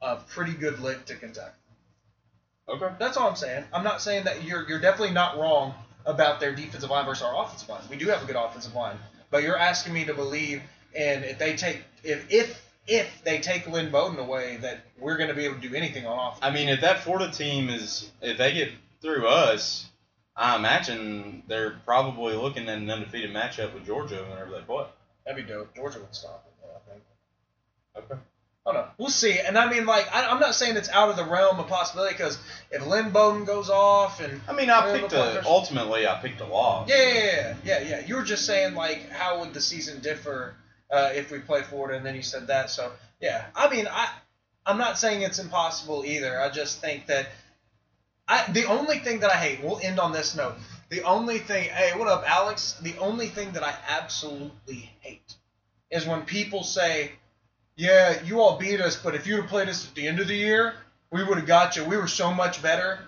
a pretty good lick to Kentucky. Okay. That's all I'm saying. I'm not saying that you're you're definitely not wrong about their defensive line versus our offensive line. We do have a good offensive line, but you're asking me to believe, and if they take if if if they take Lynn Bowden away, that we're going to be able to do anything on offense. I mean, if that Florida team is, if they get through us, I imagine they're probably looking at an undefeated matchup with Georgia whenever they play. That'd be dope. Georgia would stop it, though, I think. Okay. I don't know. We'll see. And I mean, like, I, I'm not saying it's out of the realm of possibility because if Lynn Bowden goes off and I mean, I picked the a. Ultimately, I picked a loss. Yeah, yeah, yeah, yeah, yeah. You were just saying like, how would the season differ uh, if we play Florida, and then you said that. So yeah, I mean, I I'm not saying it's impossible either. I just think that I the only thing that I hate. We'll end on this note. The only thing, hey, what up, Alex? The only thing that I absolutely hate is when people say, "Yeah, you all beat us, but if you'd have played us at the end of the year, we would have got you. We were so much better."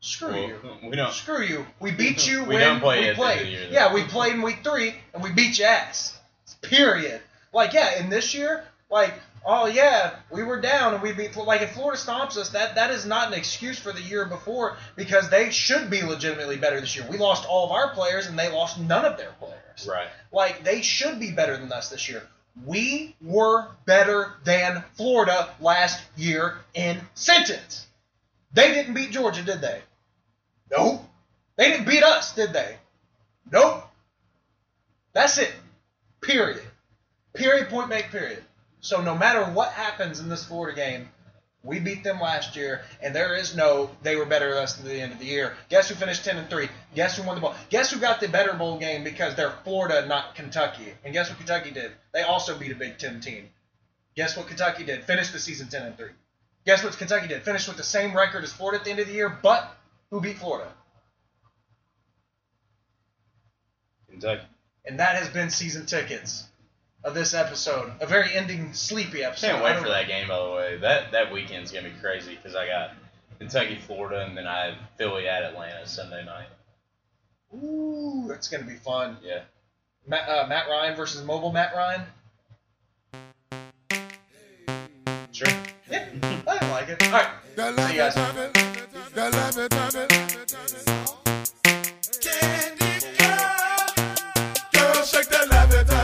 Screw Well, you. we don't. Screw you. We beat you We when don't play we at the end of played. the year, yeah, we played in week three and we beat your ass. Period. Like yeah, in this year, like oh yeah, we were down and we beat. Like if Florida stomps us, that that is not an excuse for the year before because they should be legitimately better this year. We lost all of our players and they lost none of their players. Right. Like they should be better than us this year. We were better than Florida last year in sentence. They didn't beat Georgia, did they? Nope. They didn't beat us, did they? Nope. That's it. Period. Period, point blank, period. So no matter what happens in this Florida game, We beat them last year, and there is no they were better than us at the end of the year. Guess who finished ten and three? Guess who won the bowl? Guess who got the better bowl game because they're Florida, not Kentucky. And guess what Kentucky did? They also beat a Big Ten team. Guess what Kentucky did? Finished the season ten and three. Guess what Kentucky did? Finished with the same record as Florida at the end of the year, but who beat Florida? Kentucky. And that has been season tickets of this episode. A very ending sleepy episode. Can't wait for that game. By the way, that that weekend's gonna be crazy because I got Kentucky, Florida, and then I have Philly at Atlanta Sunday night. Ooh, that's gonna be fun. Yeah. Matt, uh, Matt Ryan versus mobile Matt Ryan. Sure. Yeah, I like it. All right, see you guys shake that levity.